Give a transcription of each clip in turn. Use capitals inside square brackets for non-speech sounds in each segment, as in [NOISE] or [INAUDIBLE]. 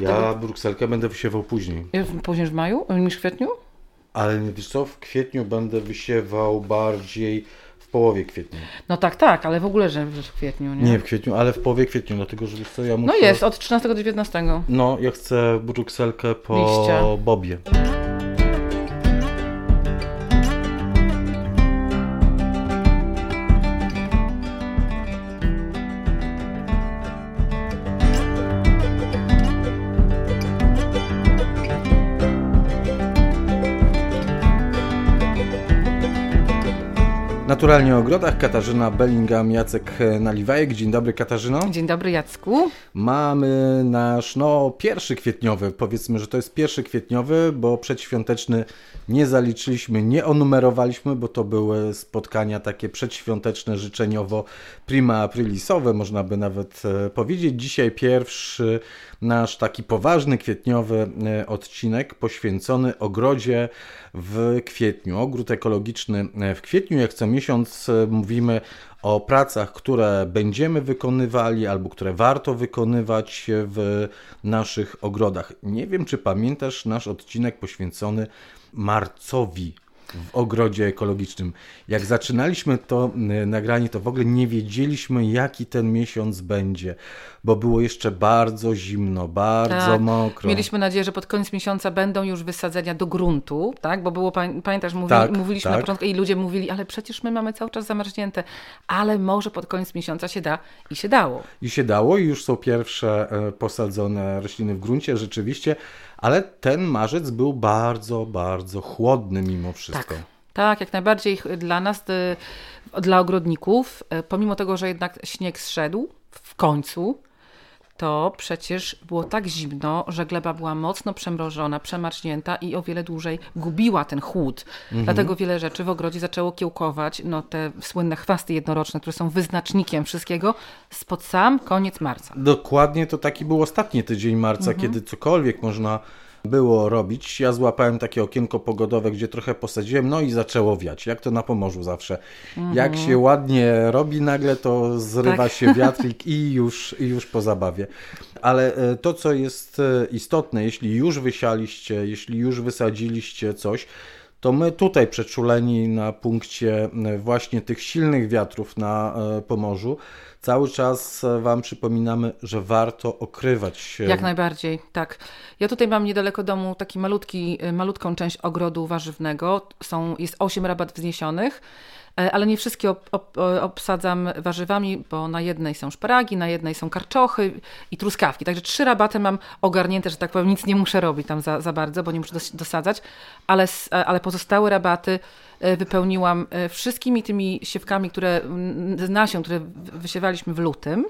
Ja brukselkę będę wysiewał później. Później w maju niż w kwietniu? Ale wiesz co, w kwietniu będę wysiewał bardziej w połowie kwietnia. No tak, tak, ale w ogóle, że w kwietniu, nie? Nie w kwietniu, ale w połowie kwietnia, dlatego że wiesz co, ja muszę... No jest, od 13 do 19. No, ja chcę brukselkę po Liścia. bobie. Naturalnie o ogrodach Katarzyna Bellingham, Jacek Naliwajek. Dzień dobry Katarzyno. Dzień dobry Jacku. Mamy nasz no pierwszy kwietniowy, powiedzmy, że to jest pierwszy kwietniowy, bo przedświąteczny nie zaliczyliśmy, nie onumerowaliśmy, bo to były spotkania takie przedświąteczne, życzeniowo prima aprilisowe, można by nawet e, powiedzieć. Dzisiaj pierwszy nasz taki poważny kwietniowy e, odcinek poświęcony ogrodzie w kwietniu. Ogród ekologiczny e, w kwietniu, jak co miesiąc e, mówimy o pracach, które będziemy wykonywali albo które warto wykonywać w naszych ogrodach. Nie wiem, czy pamiętasz nasz odcinek poświęcony marcowi w ogrodzie ekologicznym. Jak zaczynaliśmy to y, nagranie, to w ogóle nie wiedzieliśmy, jaki ten miesiąc będzie, bo było jeszcze bardzo zimno, bardzo Tak. mokro. Mieliśmy nadzieję, że pod koniec miesiąca będą już wysadzenia do gruntu, tak? Bo było, pamię- pamiętasz, mówi, Tak, mówiliśmy tak. na początku i ludzie mówili, ale przecież my mamy cały czas zamarznięte, ale może pod koniec miesiąca się da i się dało. I się dało, i już są pierwsze e, posadzone rośliny w gruncie, rzeczywiście, ale ten marzec był bardzo, bardzo chłodny mimo wszystko. Tak. Tak, jak najbardziej dla nas, y, dla ogrodników, y, pomimo tego, że jednak śnieg zszedł w końcu, to przecież było tak zimno, że gleba była mocno przemrożona, przemarznięta i o wiele dłużej gubiła ten chłód. Dlatego wiele rzeczy w ogrodzie zaczęło kiełkować, no te słynne chwasty jednoroczne, które są wyznacznikiem wszystkiego, spod sam koniec marca. Dokładnie to taki był ostatni tydzień marca, kiedy cokolwiek można było robić. Ja złapałem takie okienko pogodowe, gdzie trochę posadziłem, no i zaczęło wiać, jak to na Pomorzu zawsze. Jak się ładnie robi nagle, to zrywa Tak. się wiatrik i już, i już po zabawie. Ale e, to, co jest e, istotne, jeśli już wysialiście, jeśli już wysadziliście coś, to my tutaj przeczuleni na punkcie e, właśnie tych silnych wiatrów na Pomorzu, cały czas e, Wam przypominamy, że warto okrywać się. Jak najbardziej, tak. Ja tutaj mam niedaleko domu taki malutki, y, malutką część ogrodu warzywnego. Są, jest 8 rabat wzniesionych, e, ale nie wszystkie ob, ob, o- obsadzam warzywami, bo na jednej są szparagi, na jednej są karczochy i truskawki. Także trzy rabaty mam ogarnięte, że tak powiem, nic nie muszę robić tam za, za bardzo, bo nie muszę dos- dosadzać, ale, e, ale pozostałe rabaty e, wypełniłam e, wszystkimi tymi siewkami, które, z nasion, które wysiewaliśmy w lutym.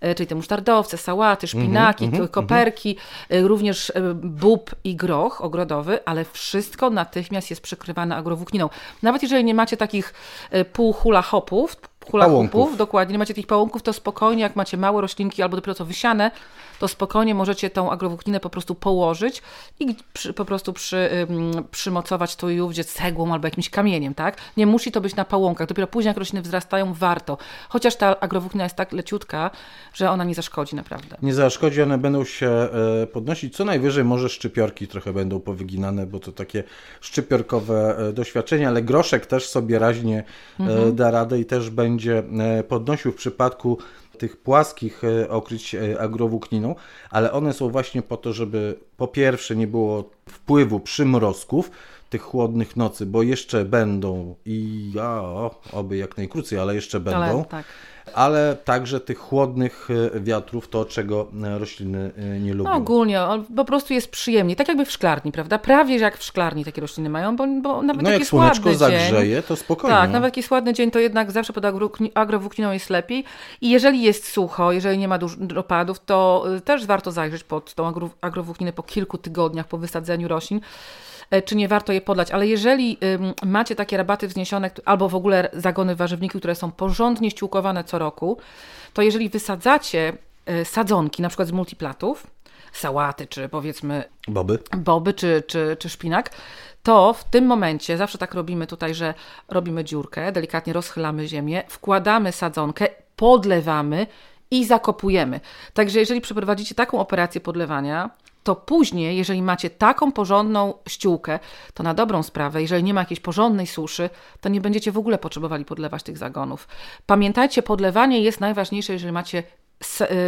E, czyli te musztardowce, sałaty, szpinaki, k- koperki, e, również e, bób i groch ogrodowy, ale wszystko natychmiast jest przykrywane agrowłókniną. Nawet jeżeli nie macie takich pół hula hopów, hula hopów, dokładnie, nie macie tych pałąków, to spokojnie, jak macie małe roślinki albo dopiero co wysiane, to spokojnie możecie tą agrowłókninę po prostu położyć i przy, po prostu przy, ym, przymocować tu i ówdzie cegłą albo jakimś kamieniem, tak? Nie musi to być na pałąkach, dopiero później jak rośliny wzrastają, warto. Chociaż ta agrowłóknina jest tak leciutka, że ona nie zaszkodzi naprawdę. Nie zaszkodzi, one będą się e, podnosić. Co najwyżej może szczypiorki trochę będą powyginane, bo to takie szczypiorkowe e, doświadczenie, ale groszek też sobie raźnie e, da radę i też będzie podnosił w przypadku tych płaskich e, okryć e, agrowłókniną, ale one są właśnie po to, żeby po pierwsze nie było wpływu przymrozków, tych chłodnych nocy, bo jeszcze będą i ja, oby jak najkrócej, ale jeszcze będą Ale tak. ale także tych chłodnych e, wiatrów, to czego e, rośliny e, nie lubią. No ogólnie, on po prostu jest przyjemnie, tak jakby w szklarni, prawda? Prawie jak w szklarni takie rośliny mają, bo, bo nawet no jak jak słoneczko zagrzeje, to spokojnie. Tak, nawet jak jest ładny dzień, to jednak zawsze pod agrowłókni- agrowłókniną jest lepiej. I jeżeli jest sucho, jeżeli nie ma dużo opadów, to y, też warto zajrzeć pod tą agro- agrowłókninę po kilku tygodniach po wysadzeniu roślin, czy nie warto je podlać. Ale jeżeli macie takie rabaty wzniesione, albo w ogóle zagony warzywników, które są porządnie ściółkowane co roku, to jeżeli wysadzacie y, sadzonki, na przykład z multiplatów, sałaty, czy powiedzmy Boby. boby czy, czy, czy szpinak, to w tym momencie, zawsze tak robimy tutaj, że robimy dziurkę, delikatnie rozchylamy ziemię, wkładamy sadzonkę, podlewamy i zakopujemy. Także jeżeli przeprowadzicie taką operację podlewania, to później, jeżeli macie taką porządną ściółkę, to na dobrą sprawę, jeżeli nie ma jakiejś porządnej suszy, to nie będziecie w ogóle potrzebowali podlewać tych zagonów. Pamiętajcie, podlewanie jest najważniejsze, jeżeli macie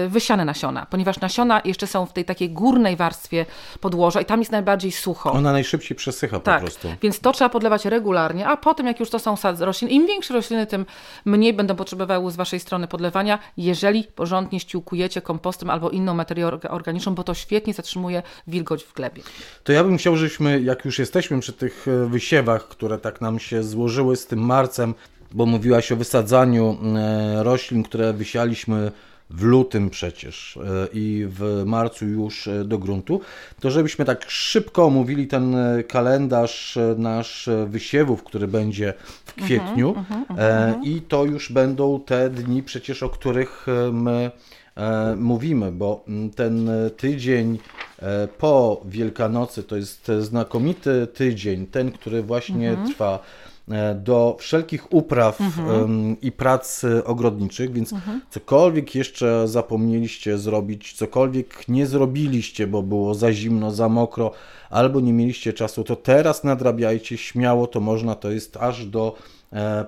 wysiane nasiona, ponieważ nasiona jeszcze są w tej takiej górnej warstwie podłoża i tam jest najbardziej sucho. Ona najszybciej przesycha tak, po prostu. Więc to trzeba podlewać regularnie, a potem jak już to są rośliny, im większe rośliny, tym mniej będą potrzebowały z Waszej strony podlewania, jeżeli porządnie ściółkujecie kompostem albo inną materią organiczną, bo to świetnie zatrzymuje wilgoć w glebie. To ja bym chciał, żebyśmy, jak już jesteśmy przy tych e, wysiewach, które tak nam się złożyły z tym marcem, bo mówiłaś o wysadzaniu e, roślin, które wysialiśmy w lutym przecież e, i w marcu już e, do gruntu, to żebyśmy tak szybko omówili ten e, kalendarz nasz wysiewów, który będzie w mhm, kwietniu uh -huh, uh -huh. i to już będą te dni przecież, o których my mówimy, bo ten tydzień po Wielkanocy to jest znakomity tydzień, ten, który właśnie mhm. trwa do wszelkich upraw mhm. i prac ogrodniczych, więc mhm. cokolwiek jeszcze zapomnieliście zrobić, cokolwiek nie zrobiliście, bo było za zimno, za mokro, albo nie mieliście czasu, to teraz nadrabiajcie śmiało, to można, to jest aż do E,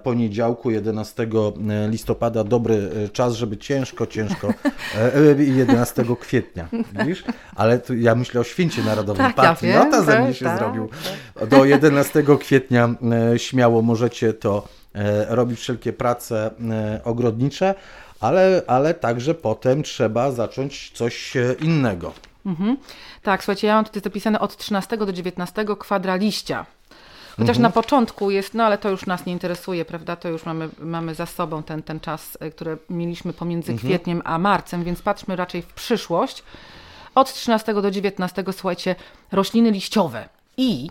poniedziałku 11 e, listopada dobry e, czas, żeby ciężko, ciężko 11 kwietnia, widzisz? Ale tu ja myślę o święcie narodowym. Tak, Patriota ja ze mnie się tak, zrobił. Tak. Do 11 kwietnia śmiało możecie to robić wszelkie prace ogrodnicze, ale, ale także potem trzeba zacząć coś innego. Mhm. Tak, słuchajcie, ja mam tutaj zapisane od 13 do 19 kwadraliścia. Chociaż mhm. na początku jest, no ale to już nas nie interesuje, prawda? To już mamy, mamy za sobą ten, ten czas, e, który mieliśmy pomiędzy mhm. kwietniem a marcem, więc patrzmy raczej w przyszłość. Od 13 do 19, słuchajcie, rośliny liściowe. I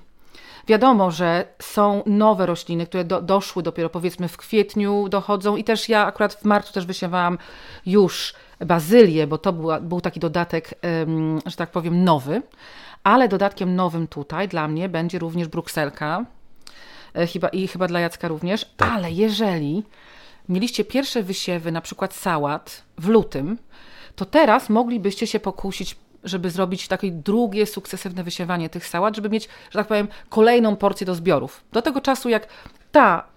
Wiadomo, że są nowe rośliny, które do, doszły dopiero powiedzmy w kwietniu, dochodzą i też ja akurat w marcu też wysiewałam już bazylię, bo to była, był taki dodatek, że tak powiem, nowy. Ale dodatkiem nowym tutaj dla mnie będzie również brukselka, chyba, i chyba dla Jacka również, tak. ale jeżeli mieliście pierwsze wysiewy, na przykład sałat w lutym, to teraz moglibyście się pokusić żeby zrobić takie drugie sukcesywne wysiewanie tych sałat, żeby mieć, że tak powiem, kolejną porcję do zbiorów. Do tego czasu, jak ta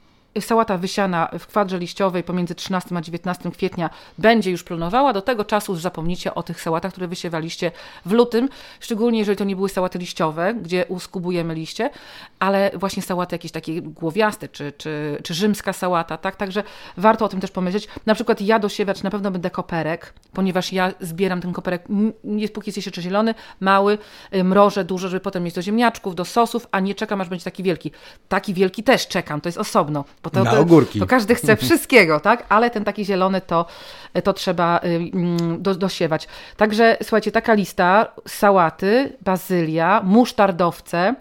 sałata wysiana w kwadrze liściowej pomiędzy 13 a 19 kwietnia będzie już plonowała. Do tego czasu już zapomnicie o tych sałatach, które wysiewaliście w lutym, szczególnie jeżeli to nie były sałaty liściowe, gdzie uskubujemy liście, ale właśnie sałaty jakieś takie głowiaste, czy, czy, czy rzymska sałata, tak? Także warto o tym też pomyśleć. Na przykład ja dosiewać na pewno będę koperek, ponieważ ja zbieram ten koperek, jest póki jest jeszcze zielony, mały, y, mrożę dużo, żeby potem mieć do ziemniaczków, do sosów, a nie czekam, aż będzie taki wielki. Taki wielki też czekam, to jest osobno. Bo to, Na ogórki. To, to każdy chce wszystkiego, tak? Ale ten taki zielony to, to trzeba do, dosiewać. Także słuchajcie, taka lista, sałaty, bazylia, musztardowce,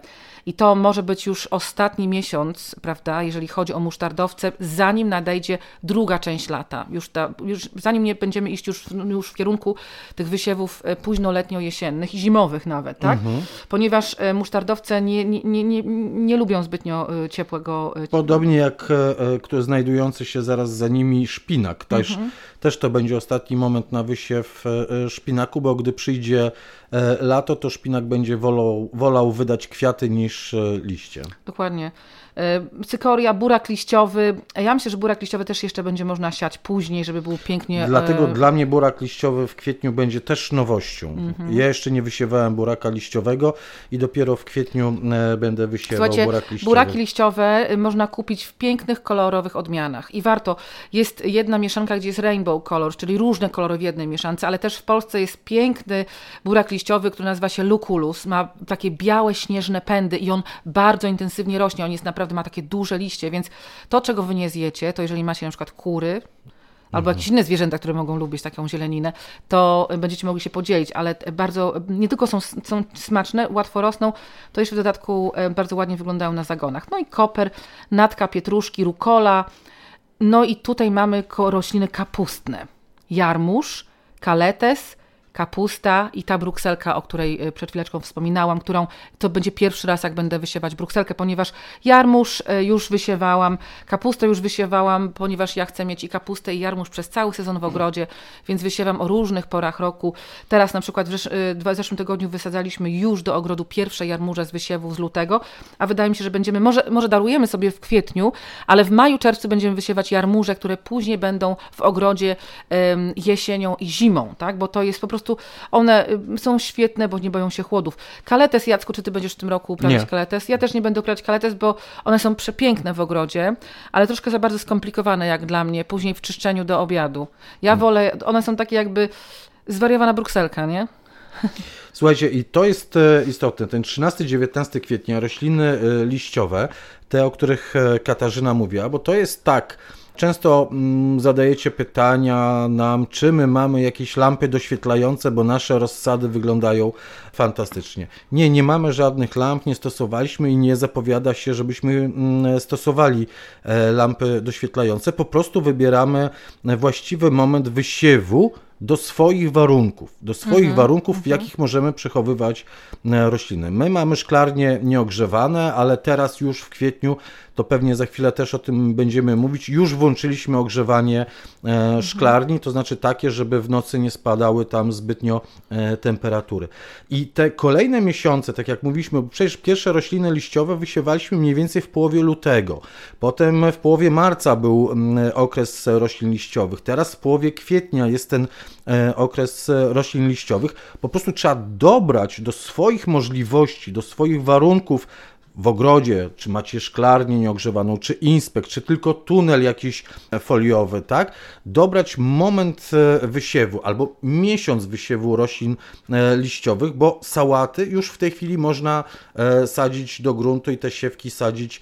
i to może być już ostatni miesiąc, prawda, jeżeli chodzi o musztardowce, zanim nadejdzie druga część lata. Już, ta, już zanim nie będziemy iść już, już w kierunku tych wysiewów e, późno-letnio-jesiennych i zimowych nawet, tak? Mhm. Ponieważ e, musztardowce nie, nie, nie, nie, nie lubią zbytnio e, ciepłego. Podobnie jak który znajdujący się zaraz za nimi szpinak. Też, mhm. Też to będzie ostatni moment na wysiew szpinaku, bo gdy przyjdzie lato, to szpinak będzie wolał, wolał wydać kwiaty niż niż e, liście. Dokładnie. E, cykoria, burak liściowy. Ja myślę, że burak liściowy też jeszcze będzie można siać później, żeby był pięknie. Dlatego e... dla mnie burak liściowy w kwietniu będzie też nowością. -hmm. Ja jeszcze nie wysiewałem buraka liściowego i dopiero w kwietniu e, będę wysiewał Słuchajcie, burak liściowy. Buraki liściowe można kupić w pięknych, kolorowych odmianach i warto. Jest jedna mieszanka, gdzie jest rainbow color, czyli różne kolory w jednej mieszance, ale też w Polsce jest piękny burak liściowy, który nazywa się luculus. Ma takie białe, śnieżne pędy i on bardzo intensywnie rośnie. On jest naprawdę naprawdę ma takie duże liście, więc to, czego wy nie zjecie, to jeżeli macie na przykład kury, albo jakieś inne zwierzęta, które mogą lubić taką zieleninę, to będziecie mogli się podzielić, ale bardzo, nie tylko są, są smaczne, łatwo rosną, to jeszcze w dodatku e, bardzo ładnie wyglądają na zagonach. No i koper, natka pietruszki, rukola, no i tutaj mamy rośliny kapustne. Jarmuż, kaletes, kapusta i ta brukselka, o której y, przed chwileczką wspominałam, którą to będzie pierwszy raz, jak będę wysiewać brukselkę, ponieważ jarmuż y, już wysiewałam, kapustę już wysiewałam, ponieważ ja chcę mieć i kapustę i jarmuż przez cały sezon w ogrodzie, więc wysiewam o różnych porach roku. Teraz na przykład w, w zeszłym tygodniu wysadzaliśmy już do ogrodu pierwsze jarmuże z wysiewu z lutego, a wydaje mi się, że będziemy, może, może darujemy sobie w kwietniu, ale w maju, czerwcu będziemy wysiewać jarmuże, które później będą w ogrodzie jesienią i zimą, tak? bo to jest po prostu, one są świetne, bo nie boją się chłodów. Kaletes, Jacku, czy ty będziesz w tym roku uprawiać nie. kaletes? Ja też nie będę uprawiać kaletes, bo one są przepiękne w ogrodzie, ale troszkę za bardzo skomplikowane jak dla mnie, później w czyszczeniu do obiadu. Ja hmm. wolę, one są takie jakby zwariowana brukselka, nie? Słuchajcie, i to jest e, istotne. Ten 13-19 kwietnia rośliny e, liściowe, te, o których e, Katarzyna mówiła, bo to jest tak. Często mm, zadajecie pytania nam, czy my mamy jakieś lampy doświetlające, bo nasze rozsady wyglądają fantastycznie. Nie, nie mamy żadnych lamp, nie stosowaliśmy i nie zapowiada się, żebyśmy mm, stosowali lampy doświetlające. Po prostu wybieramy właściwy moment wysiewu do swoich warunków, do swoich mhm, warunków, w mhm. jakich możemy przechowywać e, rośliny. My mamy szklarnie nieogrzewane, ale teraz już w kwietniu to pewnie za chwilę też o tym będziemy mówić. Już włączyliśmy ogrzewanie e, szklarni, to znaczy takie, żeby w nocy nie spadały tam zbytnio e, temperatury. I te kolejne miesiące, tak jak mówiliśmy, przecież pierwsze rośliny liściowe wysiewaliśmy mniej więcej w połowie lutego. Potem w połowie marca był okres roślin liściowych. Teraz w połowie kwietnia jest ten okres roślin liściowych. Po prostu trzeba dobrać do swoich możliwości, do swoich warunków w ogrodzie, czy macie szklarnię nieogrzewaną, czy inspekt, czy tylko tunel jakiś foliowy, tak? Dobrać moment e, wysiewu albo miesiąc wysiewu roślin e, liściowych, bo sałaty już w tej chwili można e, sadzić do gruntu i te siewki sadzić,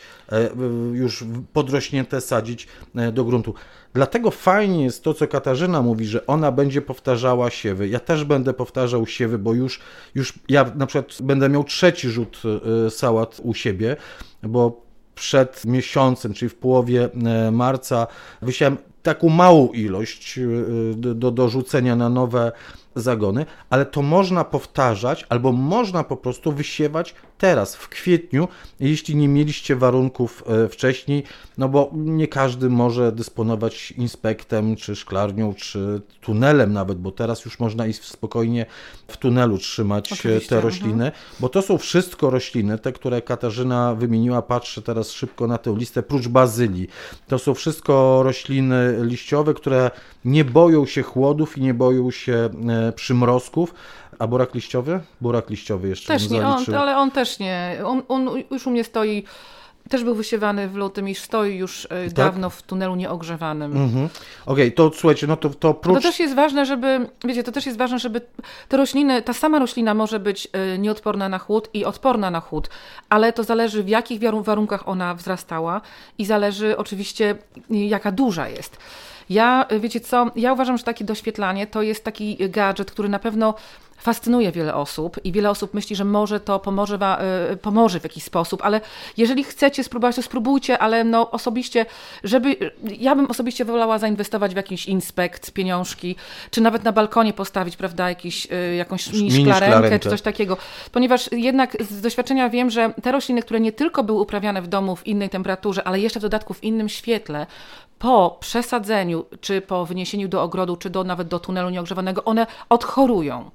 już podrośnięte sadzić do gruntu. Dlatego fajnie jest to, co Katarzyna mówi, że ona będzie powtarzała siewy. Ja też będę powtarzał siewy, bo już, już ja na przykład będę miał trzeci rzut y, sałat u siebie, bo przed miesiącem, czyli w połowie y, marca, wysiałem taką małą ilość y, do, do rzucenia na nowe zagony, ale to można powtarzać albo można po prostu wysiewać teraz, w kwietniu, jeśli nie mieliście warunków e, wcześniej, no bo nie każdy może dysponować inspektem, czy szklarnią, czy tunelem nawet, bo teraz już można iść spokojnie w tunelu trzymać e, Oczywiście, te rośliny, bo to są wszystko rośliny, te, które Katarzyna wymieniła, patrzę teraz szybko na tę listę, prócz bazylii. To są wszystko rośliny liściowe, które nie boją się chłodów i nie boją się e, przymrozków, a burak liściowy? Burak liściowy jeszcze Też nie, on, ale on też nie. On, on już u mnie stoi też był wysiewany w lutym i stoi już e, tak? dawno w tunelu nieogrzewanym. Mhm. Okej, okay, to słuchajcie, no to, to prócz... To też jest ważne, żeby, wiecie, to też jest ważne, żeby te rośliny, ta sama roślina może być e, nieodporna na chłód i odporna na chłód, ale to zależy w jakich warunkach ona wzrastała i zależy oczywiście jaka duża jest. Ja, wiecie co, ja uważam, że takie doświetlanie to jest taki gadżet, który na pewno fascynuje wiele osób i wiele osób myśli, że może to pomoże, y, pomoże w jakiś sposób, ale jeżeli chcecie spróbować, to spróbujcie, ale no osobiście, żeby, ja bym osobiście wolała zainwestować w jakiś inspekt, pieniążki, czy nawet na balkonie postawić, prawda, jakiś, y, jakąś mini, szklarenkę, czy coś takiego, ponieważ jednak z doświadczenia wiem, że te rośliny, które nie tylko były uprawiane w domu w innej temperaturze, ale jeszcze w dodatku w innym świetle, po przesadzeniu, czy po wyniesieniu do ogrodu, czy do, nawet do tunelu nieogrzewanego, one odchorują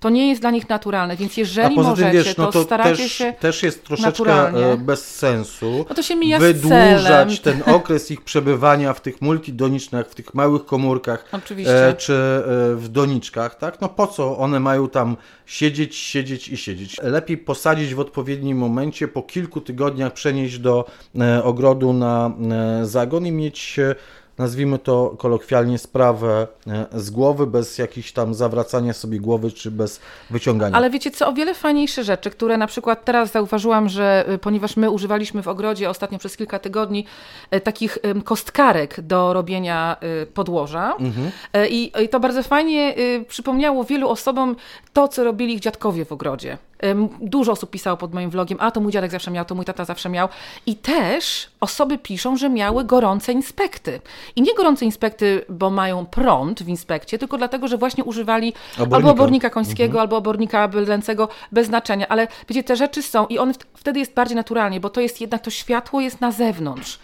to nie jest dla nich naturalne, więc jeżeli możecie, wiesz, no to, to staracie też, się też jest troszeczkę naturalnie. E, bez sensu no to się mija wydłużać ten okres ich przebywania w tych multidonicznych, w tych małych komórkach e, czy e, w doniczkach, tak? No po co one mają tam siedzieć, siedzieć i siedzieć? Lepiej posadzić w odpowiednim momencie, po kilku tygodniach przenieść do ogrodu na zagon i mieć nazwijmy to kolokwialnie, sprawę e, z głowy, bez jakichś tam zawracania sobie głowy, czy bez wyciągania. Ale wiecie co, o wiele fajniejsze rzeczy, które na przykład teraz zauważyłam, że e, ponieważ my używaliśmy w ogrodzie ostatnio przez kilka tygodni e, takich kostkarek do robienia podłoża mhm. I, i to bardzo fajnie przypomniało wielu osobom to, co robili ich dziadkowie w ogrodzie. Dużo osób pisało pod moim vlogiem, a to mój dziadek zawsze miał, to mój tata zawsze miał. I też osoby piszą, że miały gorące inspekty. I nie gorące inspekty, bo mają prąd w inspekcie, tylko dlatego, że właśnie używali obornika. albo obornika końskiego, mhm. albo obornika bydlęcego, bez znaczenia. Ale wiecie, te rzeczy są i one wtedy jest bardziej naturalnie, bo to jest jednak, to światło jest na zewnątrz.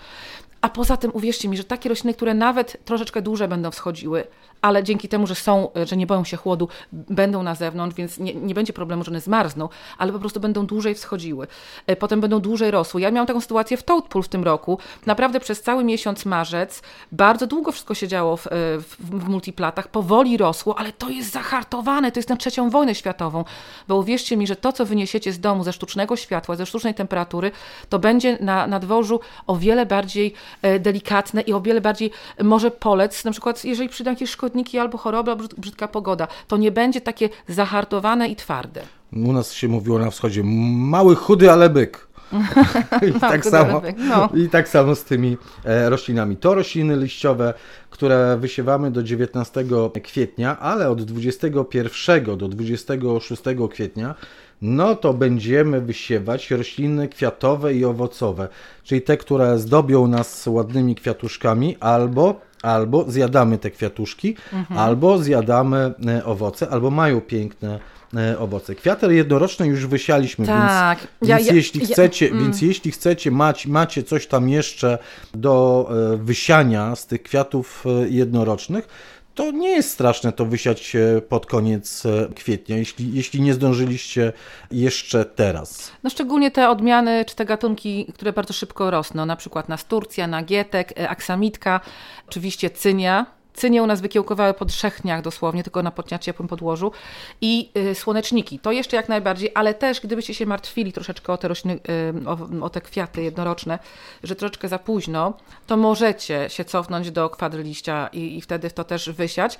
A poza tym uwierzcie mi, że takie rośliny, które nawet troszeczkę dłużej będą wschodziły, ale dzięki temu, że są, że nie boją się chłodu, będą na zewnątrz, więc nie, nie będzie problemu, że one zmarzną, ale po prostu będą dłużej wschodziły. E, potem będą dłużej rosły. Ja miałam taką sytuację w Toadpool w tym roku. Naprawdę przez cały miesiąc marzec bardzo długo wszystko się działo w, e, w, w multiplatach, powoli rosło, ale to jest zahartowane, to jest na trzecią wojnę światową, bo uwierzcie mi, że to, co wyniesiecie z domu ze sztucznego światła, ze sztucznej temperatury, to będzie na, na dworzu o wiele bardziej e, delikatne i o wiele bardziej może polec, na przykład jeżeli przyjdą jakieś szkodniki, szkodniki albo choroba, brzydka pogoda. To nie będzie takie zahartowane i twarde. U nas się mówiło na wschodzie, mały, chudy, ale byk. [LAUGHS] I, tak samo, no. I tak samo z tymi e, roślinami. To rośliny liściowe, które wysiewamy do 19 kwietnia, ale od 21 do 26 kwietnia no to będziemy wysiewać rośliny kwiatowe i owocowe, czyli te, które zdobią nas ładnymi kwiatuszkami albo albo zjadamy te kwiatuszki, mhm. albo zjadamy e, owoce, albo mają piękne e, owoce. Kwiaty jednoroczne już wysialiśmy, tak. więc, ja, więc ja, jeśli ja, chcecie, mm. więc jeśli chcecie mać, macie coś tam jeszcze do e, wysiania z tych kwiatów jednorocznych, to nie jest straszne to wysiać pod koniec e, kwietnia, jeśli, jeśli nie zdążyliście jeszcze teraz. No szczególnie te odmiany, czy te gatunki, które bardzo szybko rosną, na przykład nasturcja, nagietek, e, aksamitka, oczywiście cynia, Cynie u nas wykiełkowały po trzech dniach dosłownie, tylko na ciepłym podłożu. I y, słoneczniki, to jeszcze jak najbardziej, ale też gdybyście się martwili troszeczkę o te rośliny, y, o, o, te kwiaty jednoroczne, że troszeczkę za późno, to możecie się cofnąć do kwadry liścia i, i wtedy to też wysiać.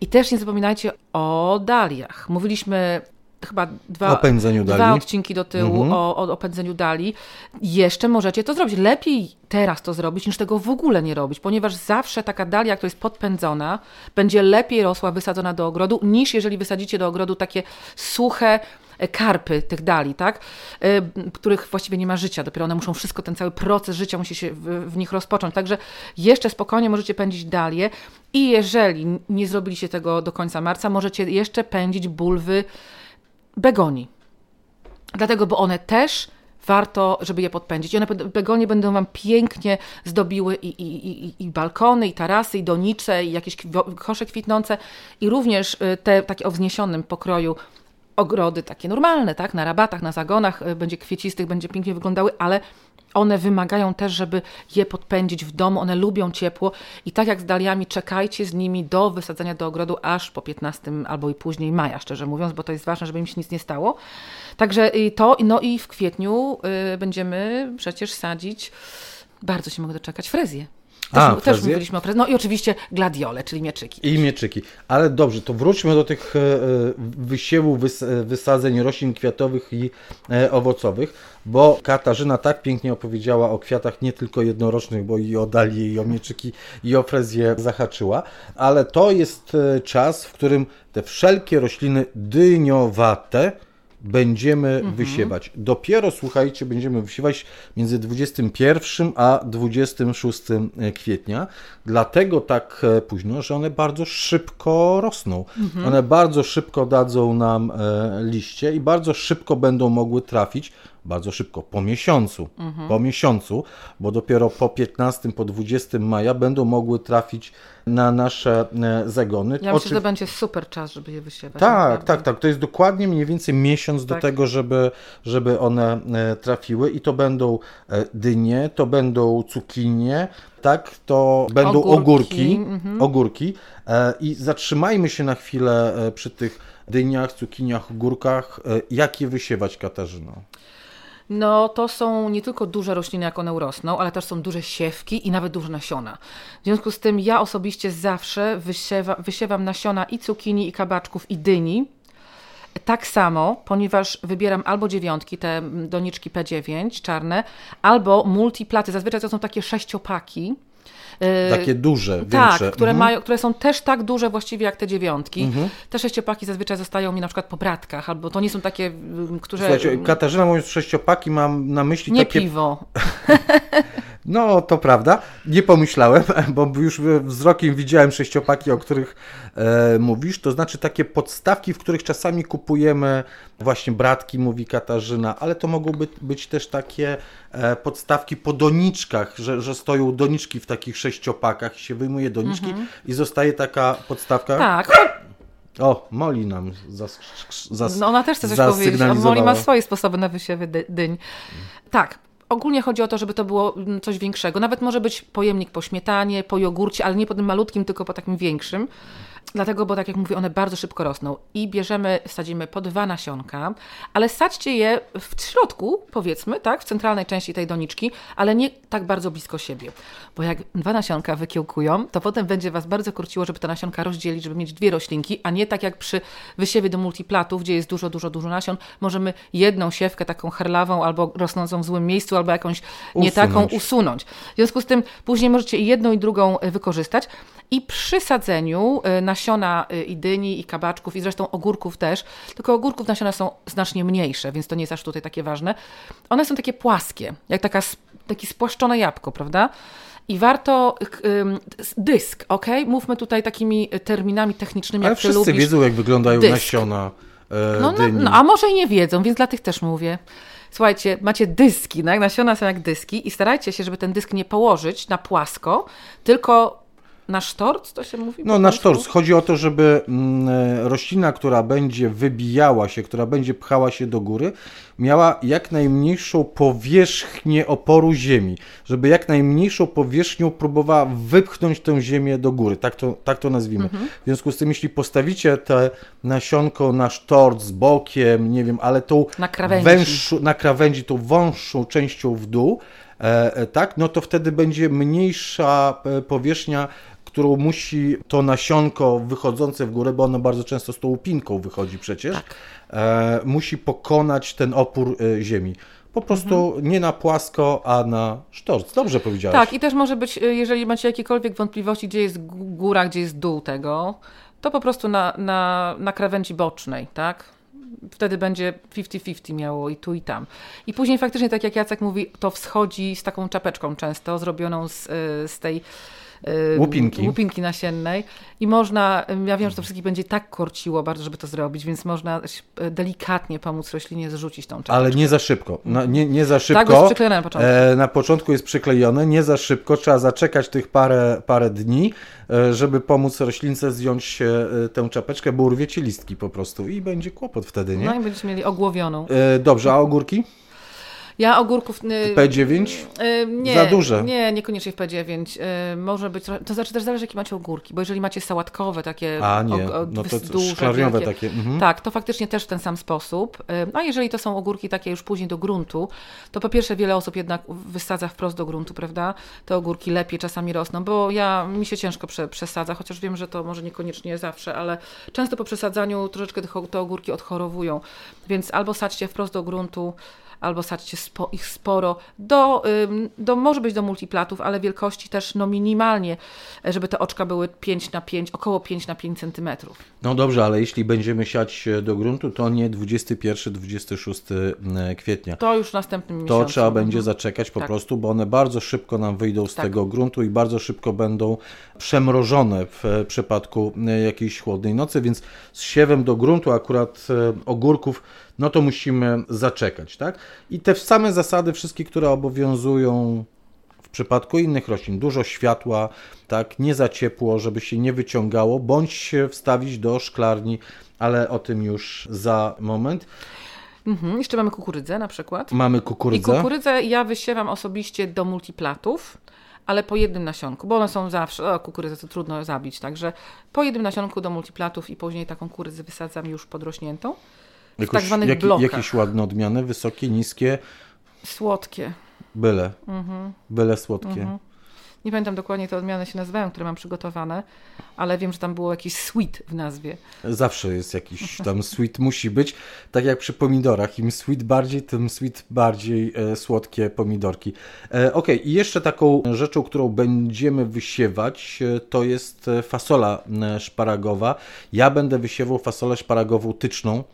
I też nie zapominajcie o daliach. Mówiliśmy chyba dwa, dwa odcinki do tyłu mhm. o, o, o pędzeniu dali. Jeszcze możecie to zrobić. Lepiej teraz to zrobić, niż tego w ogóle nie robić, ponieważ zawsze taka dalia, która jest podpędzona, będzie lepiej rosła wysadzona do ogrodu, niż jeżeli wysadzicie do ogrodu takie suche, e, karpy tych dali, tak? Y, których właściwie nie ma życia, dopiero one muszą wszystko, ten cały proces życia musi się w, w, nich rozpocząć. Także jeszcze spokojnie możecie pędzić dalię i jeżeli nie zrobiliście tego do końca marca, możecie jeszcze pędzić bulwy begoni. Dlatego, bo one też warto, żeby je podpędzić. I one, begonie będą Wam pięknie zdobiły i, i, i, i balkony, i tarasy, i donice, i jakieś kosze kwitnące i również y, te takie o wzniesionym pokroju ogrody takie normalne, tak, na rabatach, na zagonach, y, będzie kwiecistych, będzie pięknie wyglądały, ale one wymagają też, żeby je podpędzić w domu, one lubią ciepło i tak jak z daliami, czekajcie z nimi do wysadzenia do ogrodu aż po 15 albo i później maja, szczerze mówiąc, bo to jest ważne, żeby im się nic nie stało. Także to, no i w kwietniu y, będziemy przecież sadzić, bardzo się mogę doczekać, frezję. Też, A, też mówiliśmy o. No i oczywiście gladiole, czyli mieczyki. I mieczyki. Ale dobrze, to wróćmy do tych e, e, wysiewów, e, wysadzeń roślin kwiatowych i owocowych, bo Katarzyna tak pięknie opowiedziała o kwiatach nie tylko jednorocznych, bo i o dalie, i o mieczyki, i o frezję zahaczyła, ale to jest czas, w którym te wszelkie rośliny dyniowate, będziemy mhm. wysiewać. Dopiero, słuchajcie, będziemy wysiewać między 21 a 26 kwietnia. Dlatego tak e, późno, że one bardzo szybko rosną. Mhm. One bardzo szybko dadzą nam e, liście i bardzo szybko będą mogły trafić bardzo szybko, po miesiącu, mhm. po miesiącu, bo dopiero po 15, po 20 maja będą mogły trafić na nasze e, zagony. Ja myślę, że to będzie super czas, żeby je wysiewać. Tak, naprawdę. tak, tak. To jest dokładnie mniej więcej miesiąc tak. do tego, żeby, żeby one e, trafiły i to będą e, dynie, to będą cukinie, tak, to będą ogórki, ogórki, mhm. ogórki. i zatrzymajmy się na chwilę przy tych dyniach, cukiniach, ogórkach. Jak je wysiewać, Katarzyno? No to są nie tylko duże rośliny, jak one urosną, ale też są duże siewki i nawet duże nasiona. W związku z tym ja osobiście zawsze wysiewa, wysiewam nasiona i cukinii, i kabaczków, i dyni. Tak samo, ponieważ wybieram albo dziewiątki, te doniczki P9 czarne, albo multiplaty. Zazwyczaj to są takie sześciopaki Takie duże, tak, większe. które, Mhm. mają, które są też tak duże właściwie jak te dziewiątki. Te sześciopaki zazwyczaj zostają mi na przykład po bratkach, albo to nie są takie, ym, które... Słuchajcie, Katarzyna mówiąc sześciopaki, mam na myśli nie takie piwo. [LAUGHS] No, to prawda. Nie pomyślałem, bo już wzrokiem widziałem sześciopaki, o których e, mówisz. To znaczy takie podstawki, w których czasami kupujemy właśnie bratki, mówi Katarzyna, ale to mogą być, być też takie e, podstawki po doniczkach, że, że stoją doniczki w takich sześciopakach, się wyjmuje doniczki i zostaje taka podstawka. Tak, O, Moli nam zas, zas, no ona też chce coś powiedzieć, zasygnalizowała. ma swoje sposoby na wysiewy dy, dyń. Tak. Ogólnie chodzi o to, żeby to było mm, coś większego. Nawet może być pojemnik po śmietanie, po jogurcie, ale nie po tym malutkim, tylko po takim większym. Dlatego, bo tak jak mówię, one bardzo szybko rosną. I bierzemy, sadzimy po dwa nasionka, ale sadźcie je w środku, powiedzmy, tak, w centralnej części tej doniczki, ale nie tak bardzo blisko siebie. Bo jak dwa nasionka wykiełkują, to potem będzie Was bardzo kurciło, żeby te nasionka rozdzielić, żeby mieć dwie roślinki, a nie tak jak przy wysiewie do multiplatów, gdzie jest dużo, dużo, dużo nasion, możemy jedną siewkę taką herlawą albo rosnącą w złym miejscu, albo jakąś nie taką Usunąć. W związku z tym później możecie jedną i drugą y, wykorzystać. I przy sadzeniu y, nasiona y, i dyni, i kabaczków, i zresztą ogórków też, tylko ogórków nasiona są znacznie mniejsze, więc to nie jest aż tutaj takie ważne. One są takie płaskie, jak taka, takie spłaszczone jabłko, prawda? I warto y, dysk, ok? Mówmy tutaj takimi terminami technicznymi, Ale jak wszyscy lubisz. wiedzą, jak wyglądają dysk. nasiona e, No, no, dyni. no, a może i nie wiedzą, więc dla tych też mówię. Słuchajcie, macie dyski, jak nasiona są jak dyski i starajcie się, żeby ten dysk nie położyć na płasko, tylko na sztorc, to się mówi? No na sztorc. Chodzi o to, żeby mm, e, roślina, która będzie wybijała się, która będzie pchała się do góry, miała jak najmniejszą powierzchnię oporu ziemi. Żeby jak najmniejszą powierzchnią próbowała wypchnąć tę ziemię do góry. Tak to, tak to nazwijmy. Mhm. W związku z tym, jeśli postawicie te nasionko na sztorc z bokiem, nie wiem, ale tą Na krawędzi. na krawędzi, tą wąższą częścią w dół, e, e, tak, no to wtedy będzie mniejsza e, powierzchnia, którą musi to nasionko wychodzące w górę, bo ono bardzo często z tą łupinką wychodzi przecież, Tak. e, musi pokonać ten opór e, ziemi. Po prostu Mhm. nie na płasko, a na sztorc. Dobrze powiedziałeś. Tak, i też może być, y, jeżeli macie jakiekolwiek wątpliwości, gdzie jest gó- góra, gdzie jest dół tego, to po prostu na, na, na krawędzi bocznej, tak? Wtedy będzie 50-50 miało i tu i tam. I później faktycznie, tak jak Jacek mówi, to wschodzi z taką czapeczką często, zrobioną z, y, z tej Łupinki. łupinki nasiennej. I można, ja wiem, że to wszystkich będzie tak korciło bardzo, żeby to zrobić, więc można y, delikatnie pomóc roślinie zrzucić tą czapeczkę. Ale nie za szybko. Na, nie, nie za szybko. Tak, jest przyklejone na początku. E, na początku jest przyklejone, nie za szybko. Trzeba zaczekać tych parę, parę dni, e, żeby pomóc roślince zdjąć e, tę czapeczkę, bo urwiecie listki po prostu i będzie kłopot wtedy, nie? No i będziecie mieli ogłowioną. E, dobrze, a ogórki? Ja ogórków. y, P9? y, nie, Za duże. Nie, niekoniecznie w P9. Y, może być. To znaczy też zależy, jakie macie ogórki, bo jeżeli macie sałatkowe, takie. A nie, og- og- no to duże, szklarniowe wielkie, takie. Mhm. Tak, to faktycznie też w ten sam sposób. Y, A jeżeli to są ogórki takie już później do gruntu, to po pierwsze wiele osób jednak wysadza wprost do gruntu, prawda? Te ogórki lepiej czasami rosną, bo ja mi się ciężko prze, przesadza, chociaż wiem, że to może niekoniecznie zawsze, ale często po przesadzaniu troszeczkę te ogórki odchorowują. Więc albo sadźcie wprost do gruntu, albo sadźcie spo, ich sporo, do, do, może być do multiplatów, ale wielkości też no minimalnie, żeby te oczka były 5 na 5, około 5 na 5 centymetrów. No dobrze, ale jeśli będziemy siać e, do gruntu, to nie 21-26 e, kwietnia. To już w następnym To miesiącu. trzeba będzie zaczekać po Tak. prostu, bo one bardzo szybko nam wyjdą z Tak. tego gruntu i bardzo szybko będą przemrożone w e, przypadku jakiejś chłodnej nocy, więc z siewem do gruntu akurat ogórków, no to musimy zaczekać, tak? I te same zasady, wszystkie, które obowiązują w przypadku innych roślin, dużo światła, tak, nie za ciepło, żeby się nie wyciągało, bądź się wstawić do szklarni, ale o tym już za moment. Mhm. Jeszcze mamy kukurydzę na przykład. Mamy I kukurydzę. kukurydzę ja wysiewam osobiście do multiplatów, ale po jednym nasionku, bo one są zawsze, o, kukurydzę to trudno zabić, także po jednym nasionku do multiplatów i później taką kukurydzę wysadzam już podrośniętą. Jakoś- tak zwanych jaki- blokach. Jakieś ładne odmiany, wysokie, niskie, Słodkie. byle. Mhm. Byle słodkie. Nie pamiętam dokładnie te odmiany się nazywają, które mam przygotowane, ale wiem, że tam było jakiś sweet w nazwie. Zawsze jest jakiś tam sweet musi być, tak jak przy pomidorach. Im sweet bardziej, tym sweet bardziej e, słodkie pomidorki. E, ok, i jeszcze taką rzeczą, którą będziemy wysiewać, e, to jest e, fasola e, szparagowa. Ja będę wysiewał fasolę szparagową tyczną.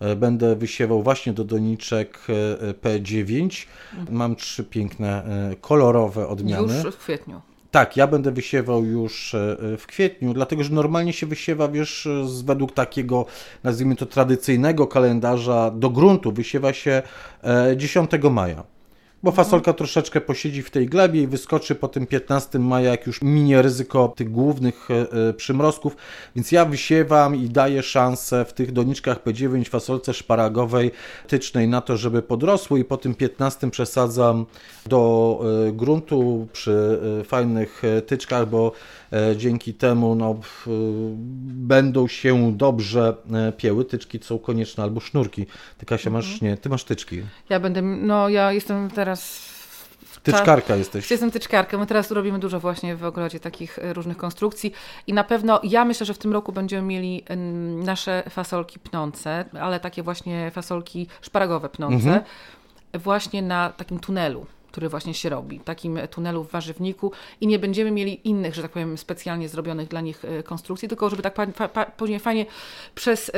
E, Będę wysiewał właśnie do doniczek e, P9. Mam trzy piękne, e, kolorowe odmiany. Już w kwietniu. Tak, ja będę wysiewał już w kwietniu, dlatego że normalnie się wysiewa, wiesz, z, według takiego, nazwijmy to, tradycyjnego kalendarza do gruntu. Wysiewa się e, 10 maja. Bo fasolka troszeczkę posiedzi w tej glebie i wyskoczy po tym 15 maja, jak już minie ryzyko tych głównych e, e, przymrozków. Więc ja wysiewam i daję szansę w tych doniczkach P9 fasolce szparagowej tycznej na to, żeby podrosły i po tym 15 przesadzam do e, gruntu przy fajnych tyczkach, bo dzięki temu no, e, będą się dobrze e, pieły. Tyczki są konieczne albo sznurki. Ty Kasia masz, nie, ty masz tyczki. Ja będę, no ja jestem teraz... Tyczkarka jesteś. Jestem tyczkarką. My teraz robimy dużo właśnie w ogrodzie takich e, różnych konstrukcji i na pewno ja myślę, że w tym roku będziemy mieli nasze fasolki pnące, ale takie właśnie fasolki szparagowe pnące, właśnie na takim tunelu który właśnie się robi, takim tunelu w warzywniku i nie będziemy mieli innych, że tak powiem, specjalnie zrobionych dla nich e, konstrukcji, tylko żeby tak pa, pa, później fajnie przez,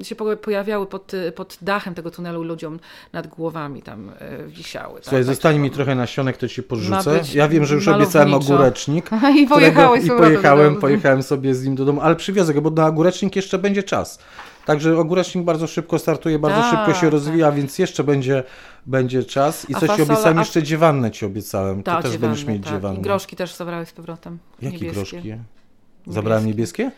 e, się po- pojawiały pod, e, pod dachem tego tunelu ludziom nad głowami tam wisiały. tak? Słuchaj, Tak zostanie się mi trochę nasionek, to ci być Ja wiem, że już obiecałem ogórecznik. [LAUGHS] I pojechałeś którego- I pojechałem, pojechałem sobie z nim do domu, ale przywiozę go, bo na ogórecznik jeszcze będzie czas. Także ogórecznik bardzo szybko startuje, bardzo Tak, szybko się tak. rozwija, więc jeszcze będzie, będzie czas. I A coś ci fasola- obiecałem, a- jeszcze dziewannę ci obiecałem. Tak, Ty też dziewanne, będziesz mieć tak. dziewannę. I groszki też zabrałeś z powrotem. Jakie niebieskie. groszki? Zabrałem niebieskie?